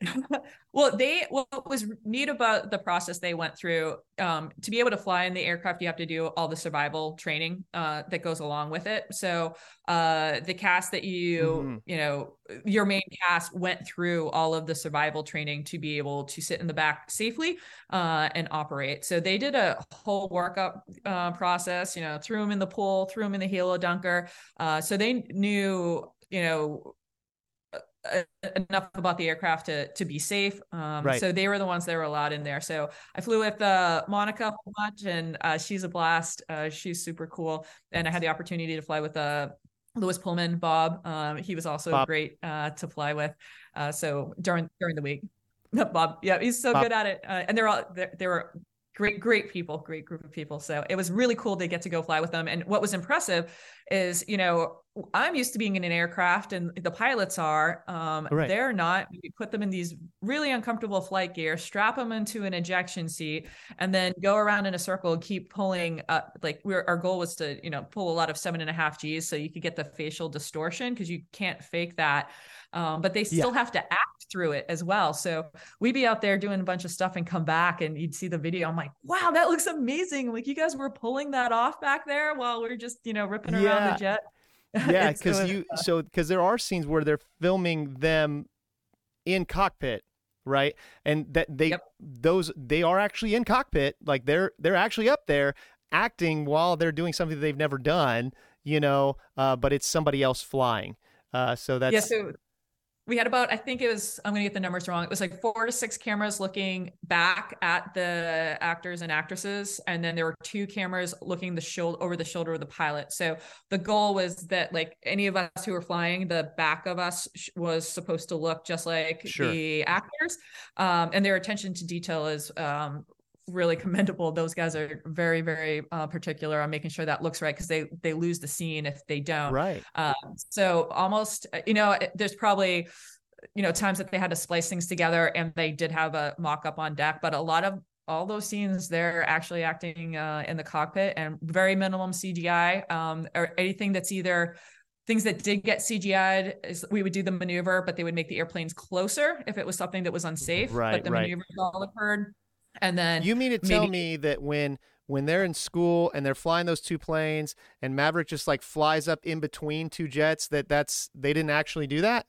well, they what was neat about the process they went through um, to be able to fly in the aircraft, you have to do all the survival training uh, that goes along with it. So uh, the cast that you Mhm. you know your main cast went through all of the survival training to be able to sit in the back safely uh, and operate. So they did a whole workup uh, process. You know, threw them in the pool, threw them in the helo dunker. Uh, so they knew you know uh, enough about the aircraft to to be safe. Um, Right. So they were the ones that were allowed in there. So I flew with uh, Monica a whole bunch, and uh, she's a blast. Uh, she's super cool, and I had the opportunity to fly with uh, Lewis Pullman, Bob. Um, he was also Bob. great uh, to fly with. Uh, so during during the week, Bob, yeah, he's so Bob. good at it, uh, and they're all they they were great great people great group of people so it was really cool to get to go fly with them and what was impressive is you know i'm used to being in an aircraft and the pilots are um Right. they're not we put them in these really uncomfortable flight gear strap them into an ejection seat and then go around in a circle and keep pulling up like we're our goal was to you know pull a lot of seven and a half g's so you could get the facial distortion because you can't fake that um, but they still have to act through it as well so we'd be out there doing a bunch of stuff and come back and you'd see the video. I'm like, wow, that looks amazing. Like you guys were pulling that off back there while we are just, you know, ripping around Yeah. the jet. yeah, because you so because there are scenes where they're filming them in cockpit, right? And that they Yep. those they are actually in cockpit, like they're they're actually up there acting while they're doing something that they've never done, you know. Uh, but it's somebody else flying. Uh, so that's yeah. So we had about, I think it was, I'm going to get the numbers wrong. It was like four to six cameras looking back at the actors and actresses. And then there were two cameras looking the shoulder over the shoulder of the pilot. So the goal was that like any of us who were flying, the back of us sh- was supposed to look just like Sure. the actors. Um, and their attention to detail is, um, really commendable those guys are very very uh, particular on making sure that looks right because they they lose the scene if they don't right. um, so almost, uh, you know, there's probably, you know, times that they had to splice things together and they did have a mock up on deck, but a lot of all those scenes they're actually acting uh, in the cockpit and very minimum CGI um, or anything that's either things that did get CGI'd is we would do the maneuver, but they would make the airplanes closer if it was something that was unsafe. Right, but the right. maneuvers all occurred. And then You mean to tell me that when when they're in school and they're flying those two planes and Maverick just like flies up in between two jets that that's they didn't actually do that?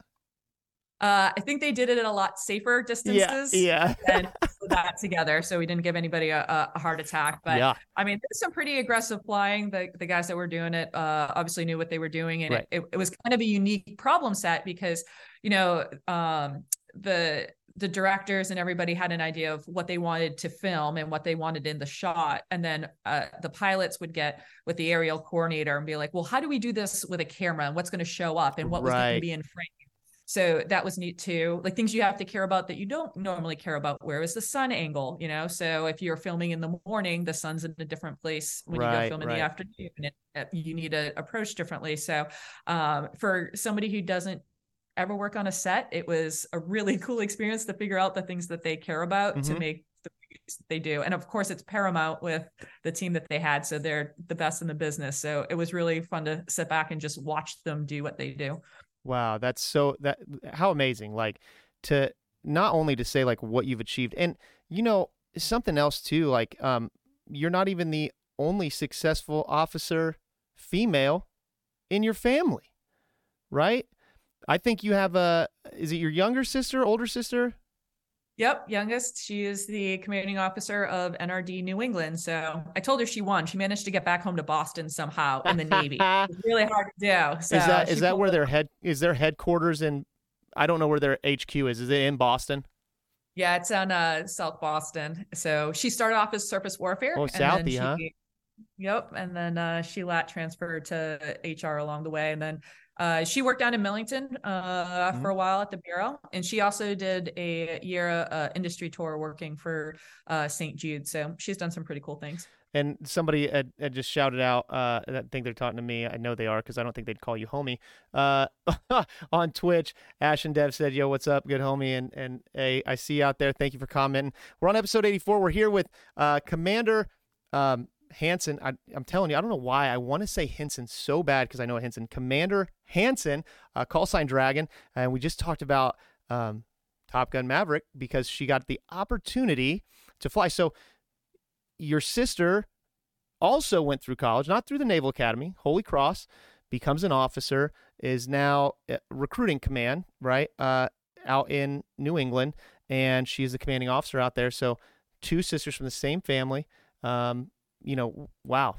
uh, I think they did it at a lot safer distances. Yeah. and that together so we didn't give anybody a, a heart attack but yeah. i mean there's some pretty aggressive flying the, the guys that were doing it uh, obviously knew what they were doing and Right. it, it, it was kind of a unique problem set because you know um, the the directors and everybody had an idea of what they wanted to film and what they wanted in the shot and then uh, the pilots would get with the aerial coordinator and be like well how do we do this with a camera and what's going to show up and what was going to be in frame so that was neat too. Like things you have to care about that you don't normally care about. Where is the sun angle? You know, so if you're filming in the morning, the sun's in a different place when you go film in right. the afternoon. And it, uh, you need to approach differently. So um, for somebody who doesn't ever work on a set, it was a really cool experience to figure out the things that they care about to Mhm. make the they do. And of course, it's Paramount with the team that they had, so they're the best in the business. So it was really fun to sit back and just watch them do what they do. Wow, that's so that how amazing. Like to not only to say like what you've achieved and you know something else too like um you're not even the only successful officer female in your family. Right? I think you have a is it your younger sister, older sister? Yep, youngest. She is the commanding officer of NRD New England. So I told her she won. She managed to get back home to Boston somehow in the Navy. It's really hard to do. So is that is that where their head is their headquarters in I don't know where their HQ is. Is it in Boston? Yeah, it's on uh, South Boston. So she started off as surface warfare. Oh, and Southie, she- huh? Yep, and then uh, she lat transferred to HR along the way, and then uh, she worked down in Millington uh, Mm-hmm. for a while at the bureau, and she also did a year uh, industry tour working for uh, St. Jude. So she's done some pretty cool things. and somebody had, had just shouted out. Uh, I think they're talking to me. I know they are because I don't think they'd call you homie. Uh, on Twitch, Ash and Dev said, "Yo, what's up, good homie?" And and hey, I see you out there. Thank you for commenting. We're on episode 84. We're here with uh, Commander. Um, Hansen, I, am telling you, I don't know why I want to say Henson so bad because I know Henson. Commander Hansen, uh, call sign Dragon, and we just talked about um, Top Gun Maverick because she got the opportunity to fly. So your sister also went through college, not through the Naval Academy, Holy Cross, becomes an officer, is now uh, recruiting command, right, uh, out in New England, and she's the commanding officer out there. So two sisters from the same family. Um, you know, wow,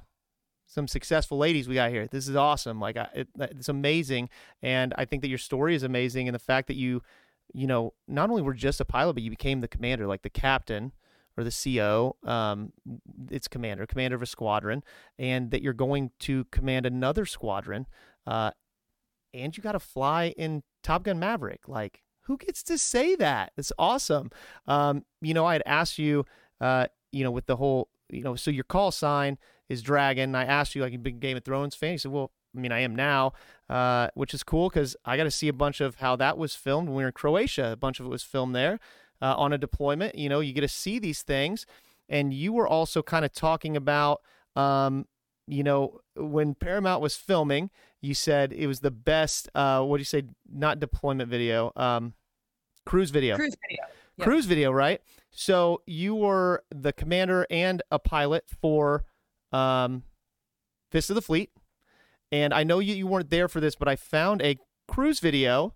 some successful ladies we got here. This is awesome. Like it, it's amazing, and I think that your story is amazing, and the fact that you, you know, not only were just a pilot, but you became the commander, like the captain or the CO. Um, it's commander, commander of a squadron, and that you're going to command another squadron, uh, and you got to fly in Top Gun Maverick. Like, who gets to say that? It's awesome. Um, you know, I had asked you, uh, you know, with the whole you know, so your call sign is Dragon. I asked you, like, you big Game of Thrones fan. You said, well, I mean, I am now, uh, which is cool because I got to see a bunch of how that was filmed when we were in Croatia. A bunch of it was filmed there uh, on a deployment. You know, you get to see these things. And you were also kind of talking about, um, you know, when Paramount was filming, you said it was the best, uh, what do you say, not deployment video, um, cruise video. Cruise video. Yep. Cruise video, right? So you were the commander and a pilot for um, Fist of the Fleet, and I know you, you weren't there for this, but I found a cruise video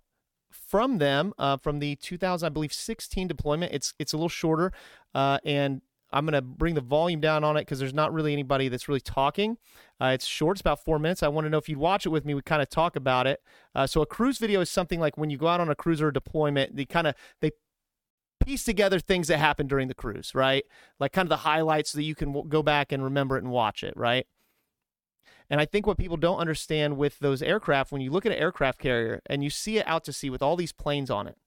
from them uh, from the 2000, I believe, 16 deployment. It's it's a little shorter, uh, and I'm gonna bring the volume down on it because there's not really anybody that's really talking. Uh, it's short; it's about four minutes. I want to know if you'd watch it with me. We kind of talk about it. Uh, so a cruise video is something like when you go out on a cruiser deployment, they kind of they piece together things that happened during the cruise, right? Like kind of the highlights so that you can w- go back and remember it and watch it, right? And I think what people don't understand with those aircraft, when you look at an aircraft carrier and you see it out to sea with all these planes on it,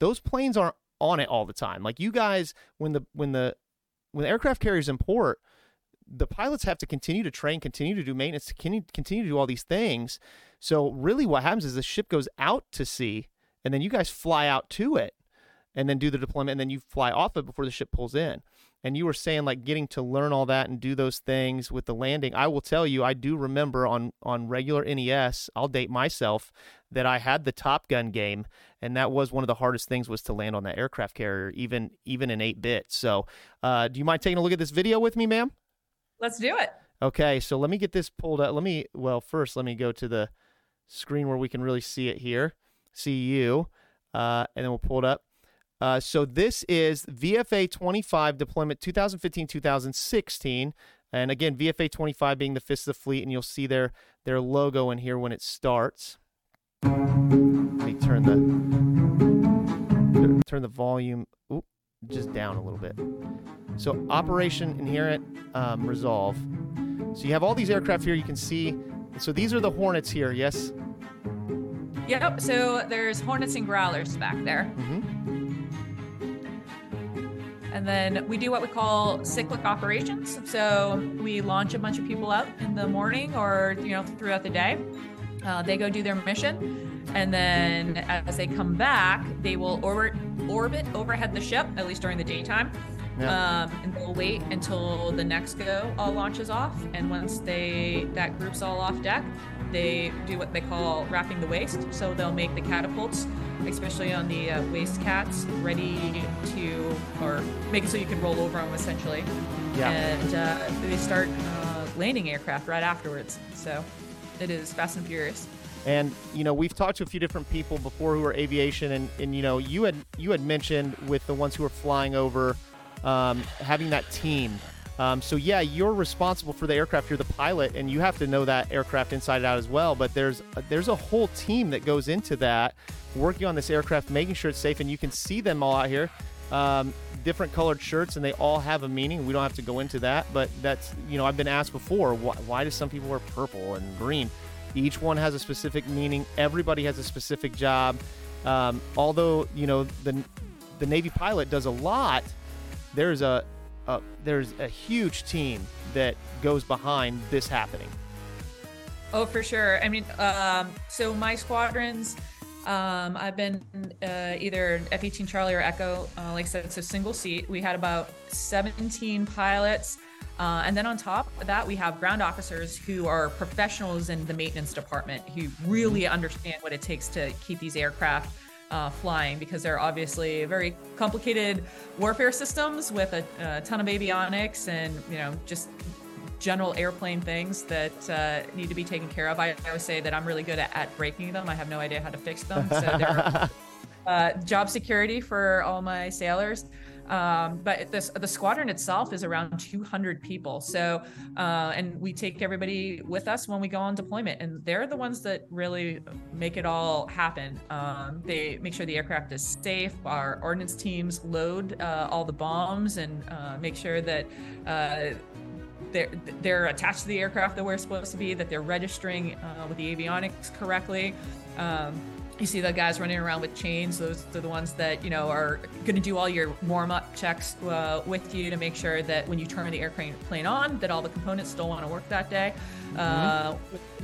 those planes aren't on it all the time. Like you guys, when the when the when the aircraft carriers in port, the pilots have to continue to train, continue to do maintenance, continue, continue to do all these things. So really, what happens is the ship goes out to sea, and then you guys fly out to it and then do the deployment and then you fly off it before the ship pulls in. And you were saying like getting to learn all that and do those things with the landing. I will tell you i do remember on on regular nes i'll date myself that i had the top gun game and that was one of the hardest things was to land on that aircraft carrier even even in 8 bit so uh, do you mind taking a look at this video with me ma'am? Let's do it. Okay so let me get this pulled up. Let me well first let me go to the screen where we can really see it here. See you uh, and then we'll pull it up uh, so this is VFA 25 deployment 2015 2016. And again, VFA 25 being the Fist of the Fleet, and you'll see their their logo in here when it starts. Let me turn the turn the volume just down a little bit. So Operation Inherent um, Resolve. So you have all these aircraft here. You can see. So these are the Hornets here. Yes. Yep. So there's Hornets and Growlers back there. Mm-hmm. And then we do what we call cyclic operations. So we launch a bunch of people out in the morning or you know throughout the day. Uh, they go do their mission, and then as they come back, they will orbit orbit overhead the ship at least during the daytime. Yeah. Um, and they'll wait until the next go all launches off. And once they that group's all off deck, they do what they call wrapping the waist. So they'll make the catapults especially on the uh, waist cats, ready to, or make it so you can roll over them essentially. Yeah. And uh, they start uh, landing aircraft right afterwards. So it is fast and furious. And you know, we've talked to a few different people before who are aviation, and, and you know, you had you had mentioned with the ones who are flying over, um, having that team. Um, so yeah, you're responsible for the aircraft. You're the pilot, and you have to know that aircraft inside out as well. But there's there's a whole team that goes into that working on this aircraft, making sure it's safe, and you can see them all out here. Um, different colored shirts, and they all have a meaning. We don't have to go into that, but that's you know I've been asked before why, why do some people wear purple and green? Each one has a specific meaning. Everybody has a specific job. Um, although you know the the Navy pilot does a lot, there's a, a there's a huge team that goes behind this happening. Oh, for sure. I mean, um, so my squadrons, um, I've been uh, either F-18 Charlie or Echo. Uh, like I said, it's a single seat. We had about 17 pilots. Uh, and then on top of that, we have ground officers who are professionals in the maintenance department who really understand what it takes to keep these aircraft uh, flying because they're obviously very complicated warfare systems with a, a, ton of avionics and you know just general airplane things that uh, need to be taken care of. I, I always say that I'm really good at, at, breaking them. I have no idea how to fix them. So they're uh, job security for all my sailors. Um, but this, the squadron itself is around 200 people. So, uh, and we take everybody with us when we go on deployment, and they're the ones that really make it all happen. Um, they make sure the aircraft is safe. Our ordnance teams load uh, all the bombs and uh, make sure that uh, they're they're attached to the aircraft that we're supposed to be, that they're registering uh, with the avionics correctly. Um, you see the guys running around with chains. Those are the ones that you know are going to do all your warm-up checks uh, with you to make sure that when you turn the airplane plane on, that all the components still want to work that day. Mm-hmm. Uh,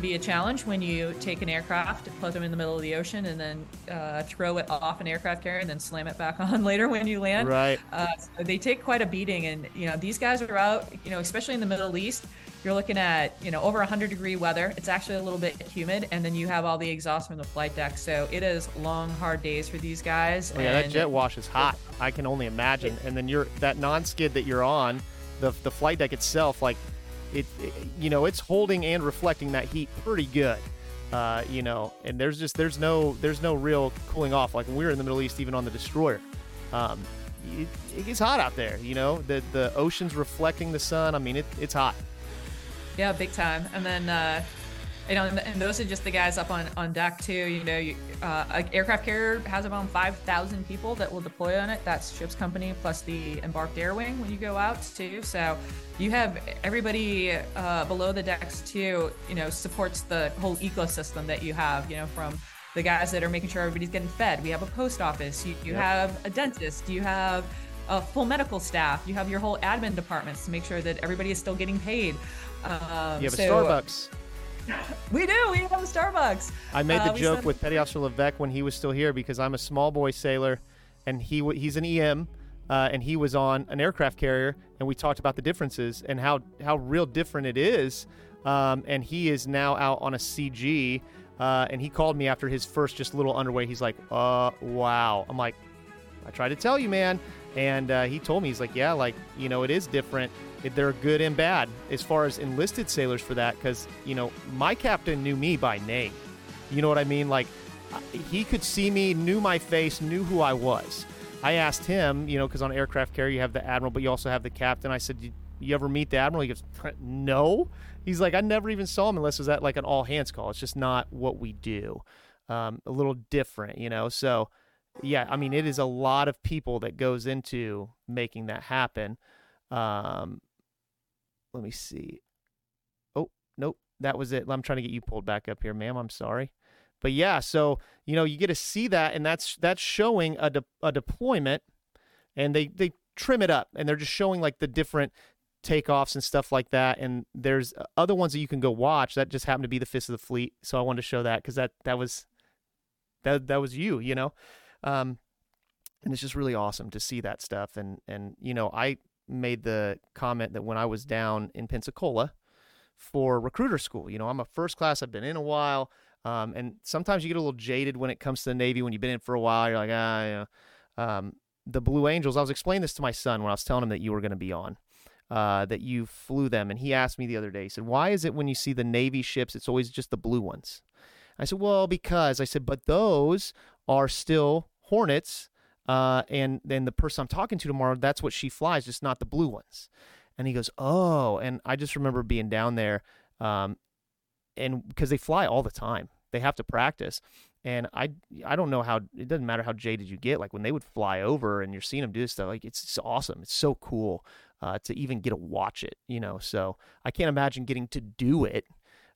be a challenge when you take an aircraft, put them in the middle of the ocean, and then uh, throw it off an aircraft carrier, and then slam it back on later when you land. Right. Uh, so they take quite a beating, and you know these guys are out. You know, especially in the Middle East you're looking at you know over 100 degree weather. It's actually a little bit humid and then you have all the exhaust from the flight deck. So it is long hard days for these guys oh, yeah that jet wash is hot. I can only imagine. And then you're that non-skid that you're on the, the flight deck itself like it, it you know it's holding and reflecting that heat pretty good. Uh, you know and there's just there's no there's no real cooling off. Like when we were in the middle east even on the destroyer um, it, it gets hot out there you know? The the ocean's reflecting the sun. I mean it, it's hot yeah, big time. And then, uh, you know, and those are just the guys up on, on deck too. You know, you, uh, an aircraft carrier has around 5,000 people that will deploy on it. That's ship's company plus the embarked air wing when you go out too. So you have everybody uh, below the decks too, you know, supports the whole ecosystem that you have, you know, from the guys that are making sure everybody's getting fed. We have a post office. You, you yep. have a dentist. You have a full medical staff. You have your whole admin departments to make sure that everybody is still getting paid. Um, you have so, a Starbucks. We do. We have a Starbucks. I made the uh, joke with Petty Officer Levesque when he was still here because I'm a small boy sailor, and he he's an EM, uh, and he was on an aircraft carrier, and we talked about the differences and how how real different it is. Um, and he is now out on a CG, uh, and he called me after his first just little underway. He's like, "Uh, wow." I'm like, "I tried to tell you, man." And uh, he told me, he's like, "Yeah, like you know, it is different." They're good and bad as far as enlisted sailors for that because you know my captain knew me by name. You know what i mean? Like he could see me knew my face knew who i was. I asked him you know because on aircraft carrier you have the admiral but you also have the captain. I said you ever meet the admiral? He goes no. He's like i never even saw him unless it was at like an all hands call. It's just not what we do. Um, a little different you know? So yeah i mean it is a lot of people that goes into making that happen. Um, let me see. Oh, nope. That was it. I'm trying to get you pulled back up here, ma'am. I'm sorry. But yeah, so you know, you get to see that and that's that's showing a de- a deployment and they they trim it up and they're just showing like the different takeoffs and stuff like that and there's other ones that you can go watch that just happened to be the fist of the fleet so i wanted to show that because that that was that that was you you know um and it's just really awesome to see that stuff and and you know i made the comment that when I was down in Pensacola for recruiter school, you know, I'm a first class, I've been in a while. Um, and sometimes you get a little jaded when it comes to the Navy when you've been in for a while. You're like, ah, yeah. Um, the Blue Angels, I was explaining this to my son when I was telling him that you were going to be on, uh, that you flew them. And he asked me the other day, he said, why is it when you see the Navy ships, it's always just the blue ones? I said, well, because I said, but those are still Hornets uh, and then the person I'm talking to tomorrow, that's what she flies, just not the blue ones. And he goes, oh. And I just remember being down there, um, and because they fly all the time, they have to practice. And I, I don't know how it doesn't matter how jaded you get. Like when they would fly over and you're seeing them do this stuff, like it's, it's awesome. It's so cool uh, to even get to watch it, you know. So I can't imagine getting to do it.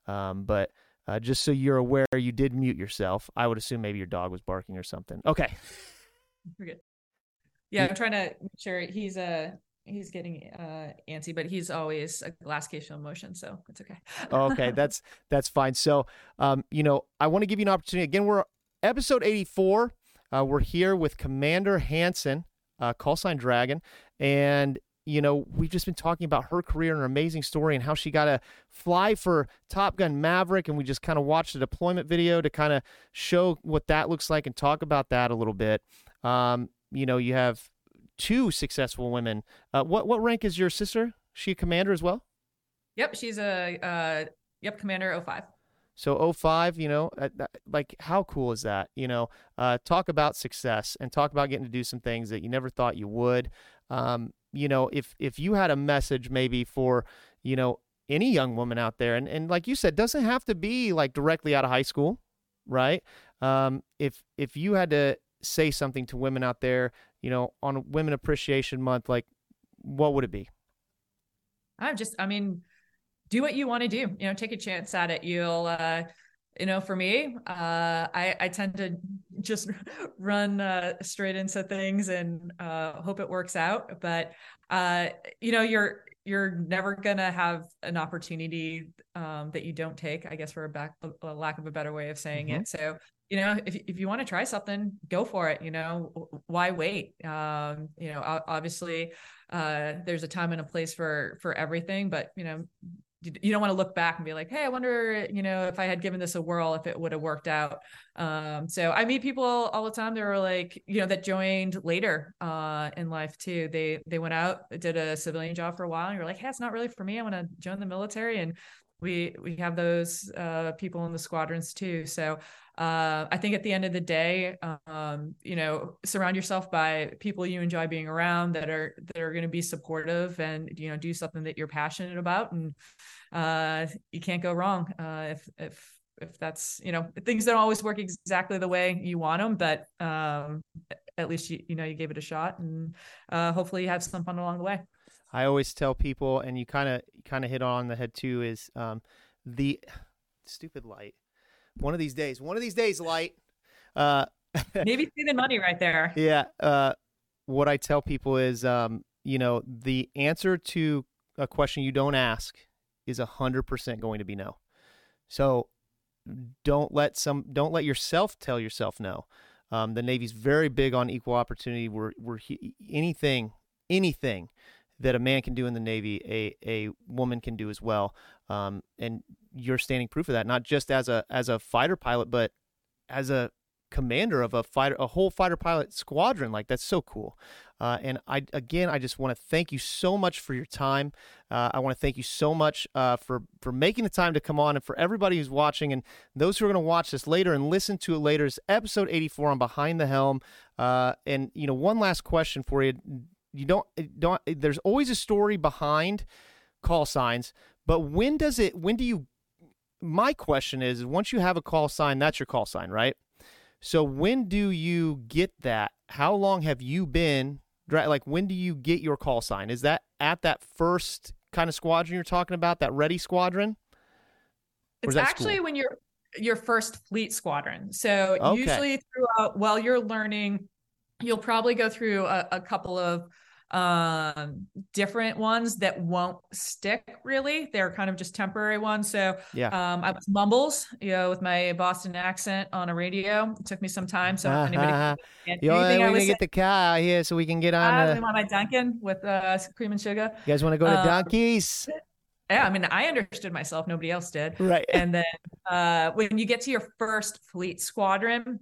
Um, but uh, just so you're aware, you did mute yourself. I would assume maybe your dog was barking or something. Okay. Forget. Yeah, I'm trying to make sure he's uh he's getting uh antsy, but he's always a glass case of emotion, so it's okay. okay, that's that's fine. So, um, you know, I want to give you an opportunity. Again, we're episode 84. Uh, we're here with Commander Hansen, uh, call sign Dragon, and you know, we've just been talking about her career and her amazing story and how she got to fly for Top Gun Maverick. And we just kind of watched a deployment video to kind of show what that looks like and talk about that a little bit. Um, you know, you have two successful women. Uh, what what rank is your sister? She a commander as well? Yep, she's a uh, yep commander 05. So 05, you know, uh, like how cool is that? You know, uh, talk about success and talk about getting to do some things that you never thought you would. Um, you know, if if you had a message maybe for, you know, any young woman out there, and and like you said, doesn't have to be like directly out of high school, right? Um, if if you had to say something to women out there, you know, on Women Appreciation Month, like what would it be? I'm just, I mean, do what you want to do. You know, take a chance at it. You'll, uh, you know, for me, uh, I, I tend to just run uh, straight into things and uh, hope it works out. But uh, you know, you're you're never gonna have an opportunity um, that you don't take. I guess for a, back, a lack of a better way of saying mm-hmm. it. So you know, if if you want to try something, go for it. You know, why wait? Um, you know, obviously, uh, there's a time and a place for for everything, but you know, you don't want to look back and be like, hey, I wonder, you know, if I had given this a whirl, if it would have worked out. Um, so I meet people all the time. They were like, you know, that joined later uh, in life too. They they went out, did a civilian job for a while, and you're like, hey, it's not really for me. I want to join the military, and we we have those uh, people in the squadrons too. So uh, I think at the end of the day, um, you know, surround yourself by people you enjoy being around that are that are going to be supportive and you know do something that you're passionate about, and uh, you can't go wrong uh, if if if that's you know things don't always work exactly the way you want them, but um, at least you you know you gave it a shot, and uh, hopefully you have some fun along the way. I always tell people, and you kind of kind of hit on the head too, is um, the stupid light one of these days. One of these days, light. Uh, Maybe see the money right there. Yeah. Uh, what I tell people is, um, you know, the answer to a question you don't ask is a hundred percent going to be no. So don't let some don't let yourself tell yourself no. Um, the Navy's very big on equal opportunity. Where where anything anything that a man can do in the Navy, a a woman can do as well. Um, and you're standing proof of that, not just as a as a fighter pilot, but as a commander of a fighter, a whole fighter pilot squadron. Like that's so cool. Uh, and I again, I just want to thank you so much for your time. Uh, I want to thank you so much uh, for for making the time to come on, and for everybody who's watching, and those who are going to watch this later and listen to it later. Is episode 84 on Behind the Helm. Uh, and you know, one last question for you. You don't don't. There's always a story behind call signs, but when does it? When do you my question is once you have a call sign, that's your call sign, right? So when do you get that? How long have you been like when do you get your call sign? Is that at that first kind of squadron you're talking about, that ready squadron? It's actually school? when you're your first fleet squadron. So okay. usually throughout while you're learning, you'll probably go through a, a couple of um different ones that won't stick really they're kind of just temporary ones so yeah um i was mumbles you know with my boston accent on a radio it took me some time so uh-huh. anybody Yo, we're gonna get the car out here so we can get on uh, want my dunkin with uh cream and sugar you guys want to go to um, donkeys yeah, I mean, I understood myself. Nobody else did. Right. And then uh, when you get to your first fleet squadron,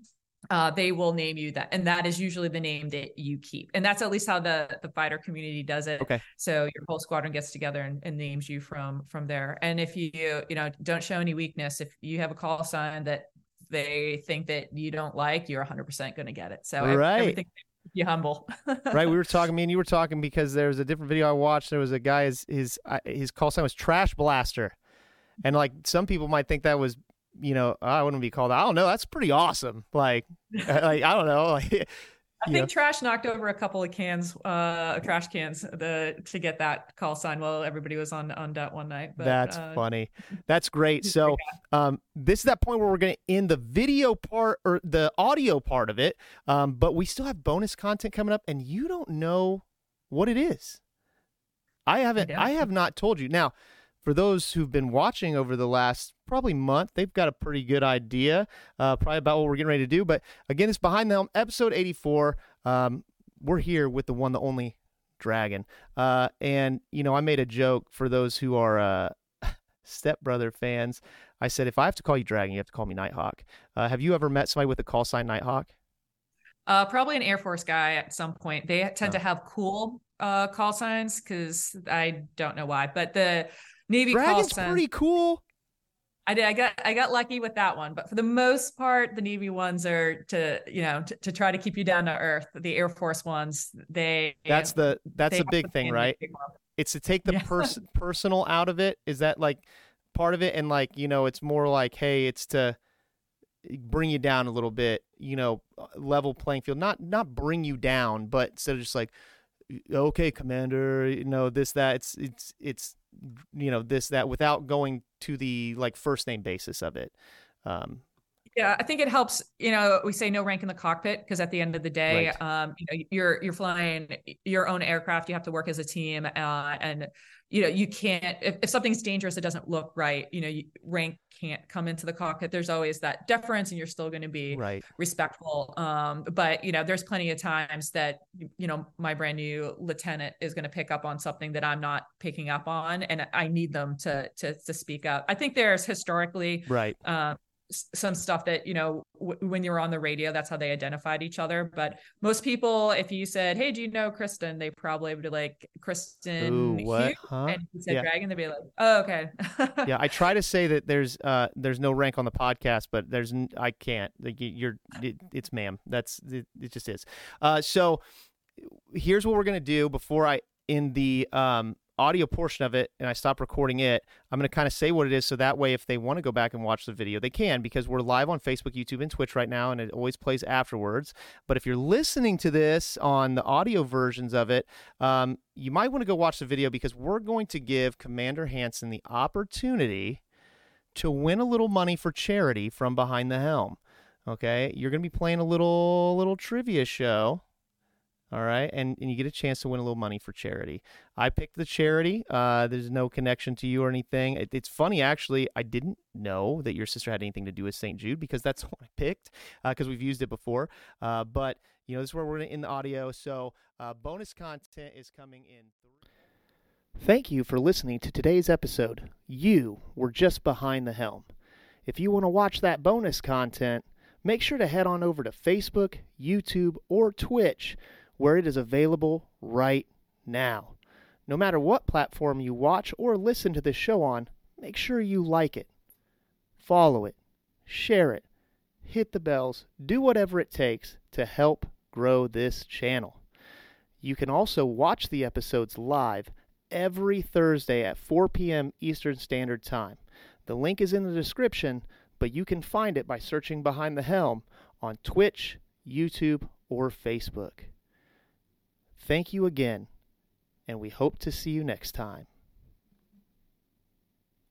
uh, they will name you that, and that is usually the name that you keep, and that's at least how the the fighter community does it. Okay. So your whole squadron gets together and, and names you from from there. And if you you know don't show any weakness, if you have a call sign that they think that you don't like, you're 100 percent going to get it. So right. everything you humble. right. We were talking. Me and you were talking because there was a different video I watched. There was a guy. His his his call sign was Trash Blaster, and like some people might think that was you know, I wouldn't be called. I don't know. That's pretty awesome. Like, like I don't know. Like, I think know. Trash knocked over a couple of cans, uh, trash cans, the to get that call sign while everybody was on on that one night. But, That's uh, funny. That's great. So, um, this is that point where we're going to end the video part or the audio part of it. Um, but we still have bonus content coming up, and you don't know what it is. I haven't. don't. I have not told you. Now, for those who've been watching over the last probably month, they've got a pretty good idea, uh, probably about what we're getting ready to do. But again, it's behind the helm, episode eighty-four. Um, we're here with the one, the only dragon. Uh, and you know, I made a joke for those who are uh, stepbrother fans. I said, if I have to call you dragon, you have to call me Nighthawk. Uh, have you ever met somebody with a call sign Nighthawk? Uh, probably an Air Force guy at some point. They tend Oh. to have cool uh, call signs because I don't know why, but the Navy Dragon's pretty cool. I did. I got. I got lucky with that one, but for the most part, the Navy ones are to you know to, to try to keep you down to earth. The Air Force ones, they That's the that's a big thing, right? It's to take the Yeah. pers- personal out of it. Is that like part of it? And like you know, it's more like, hey, it's to bring you down a little bit. You know, uh, level playing field. Not not bring you down, but instead of just like, okay, commander, you know this that. It's it's it's you know this that without going to the like first name basis of it. Um, Yeah, I think it helps. You know, we say no rank in the cockpit because at the end of the day, Right. um, you know, you're you're flying your own aircraft. You have to work as a team, uh, and you know, you can't if, if something's dangerous, it doesn't look right. You know, you, rank can't come into the cockpit. There's always that deference, and you're still going to be right. respectful. Um, but you know, there's plenty of times that you know my brand new lieutenant is going to pick up on something that I'm not picking up on, and I need them to to to speak up. I think there's historically Right. um, some stuff that you know w- when you were on the radio that's how they identified each other but most people if you said hey do you know kristen they probably would be like kristen Ooh, what? Hughes?" Huh? and you said Yeah. dragon they'd be like oh okay yeah, I try to say that there's uh there's no rank on the podcast, but there's n- I can't. Like you're it, it's ma'am. That's it, it just is. Uh so here's what we're going to do before I in the um audio portion of it and I stop recording it, I'm going to kind of say what it is so that way if they want to go back and watch the video, they can because we're live on Facebook, YouTube and Twitch right now and it always plays afterwards. But if you're listening to this on the audio versions of it, um, you might want to go watch the video because we're going to give Commander Hansen the opportunity to win a little money for charity from behind the helm. Okay, you're going to be playing a little little trivia show. All right, and, and you get a chance to win a little money for charity. I picked the charity. Uh, there's no connection to you or anything. It, it's funny, actually. I didn't know that your sister had anything to do with St. Jude because that's what I picked because we've used it before. Uh, but you know, this is where we're in the audio. So uh, bonus content is coming in. Thank you for listening to today's episode. You were just behind the helm. If you want to watch that bonus content, make sure to head on over to Facebook, YouTube, or Twitch, where it is available right now. No matter what platform you watch or listen to this show on, make sure you like it, follow it, share it, hit the bells, do whatever it takes to help grow this channel. You can also watch the episodes live every Thursday at 4 p.m. Eastern Standard Time. The link is in the description, but you can find it by searching Behind the Helm on Twitch, YouTube, or Facebook. Thank you again, and we hope to see you next time.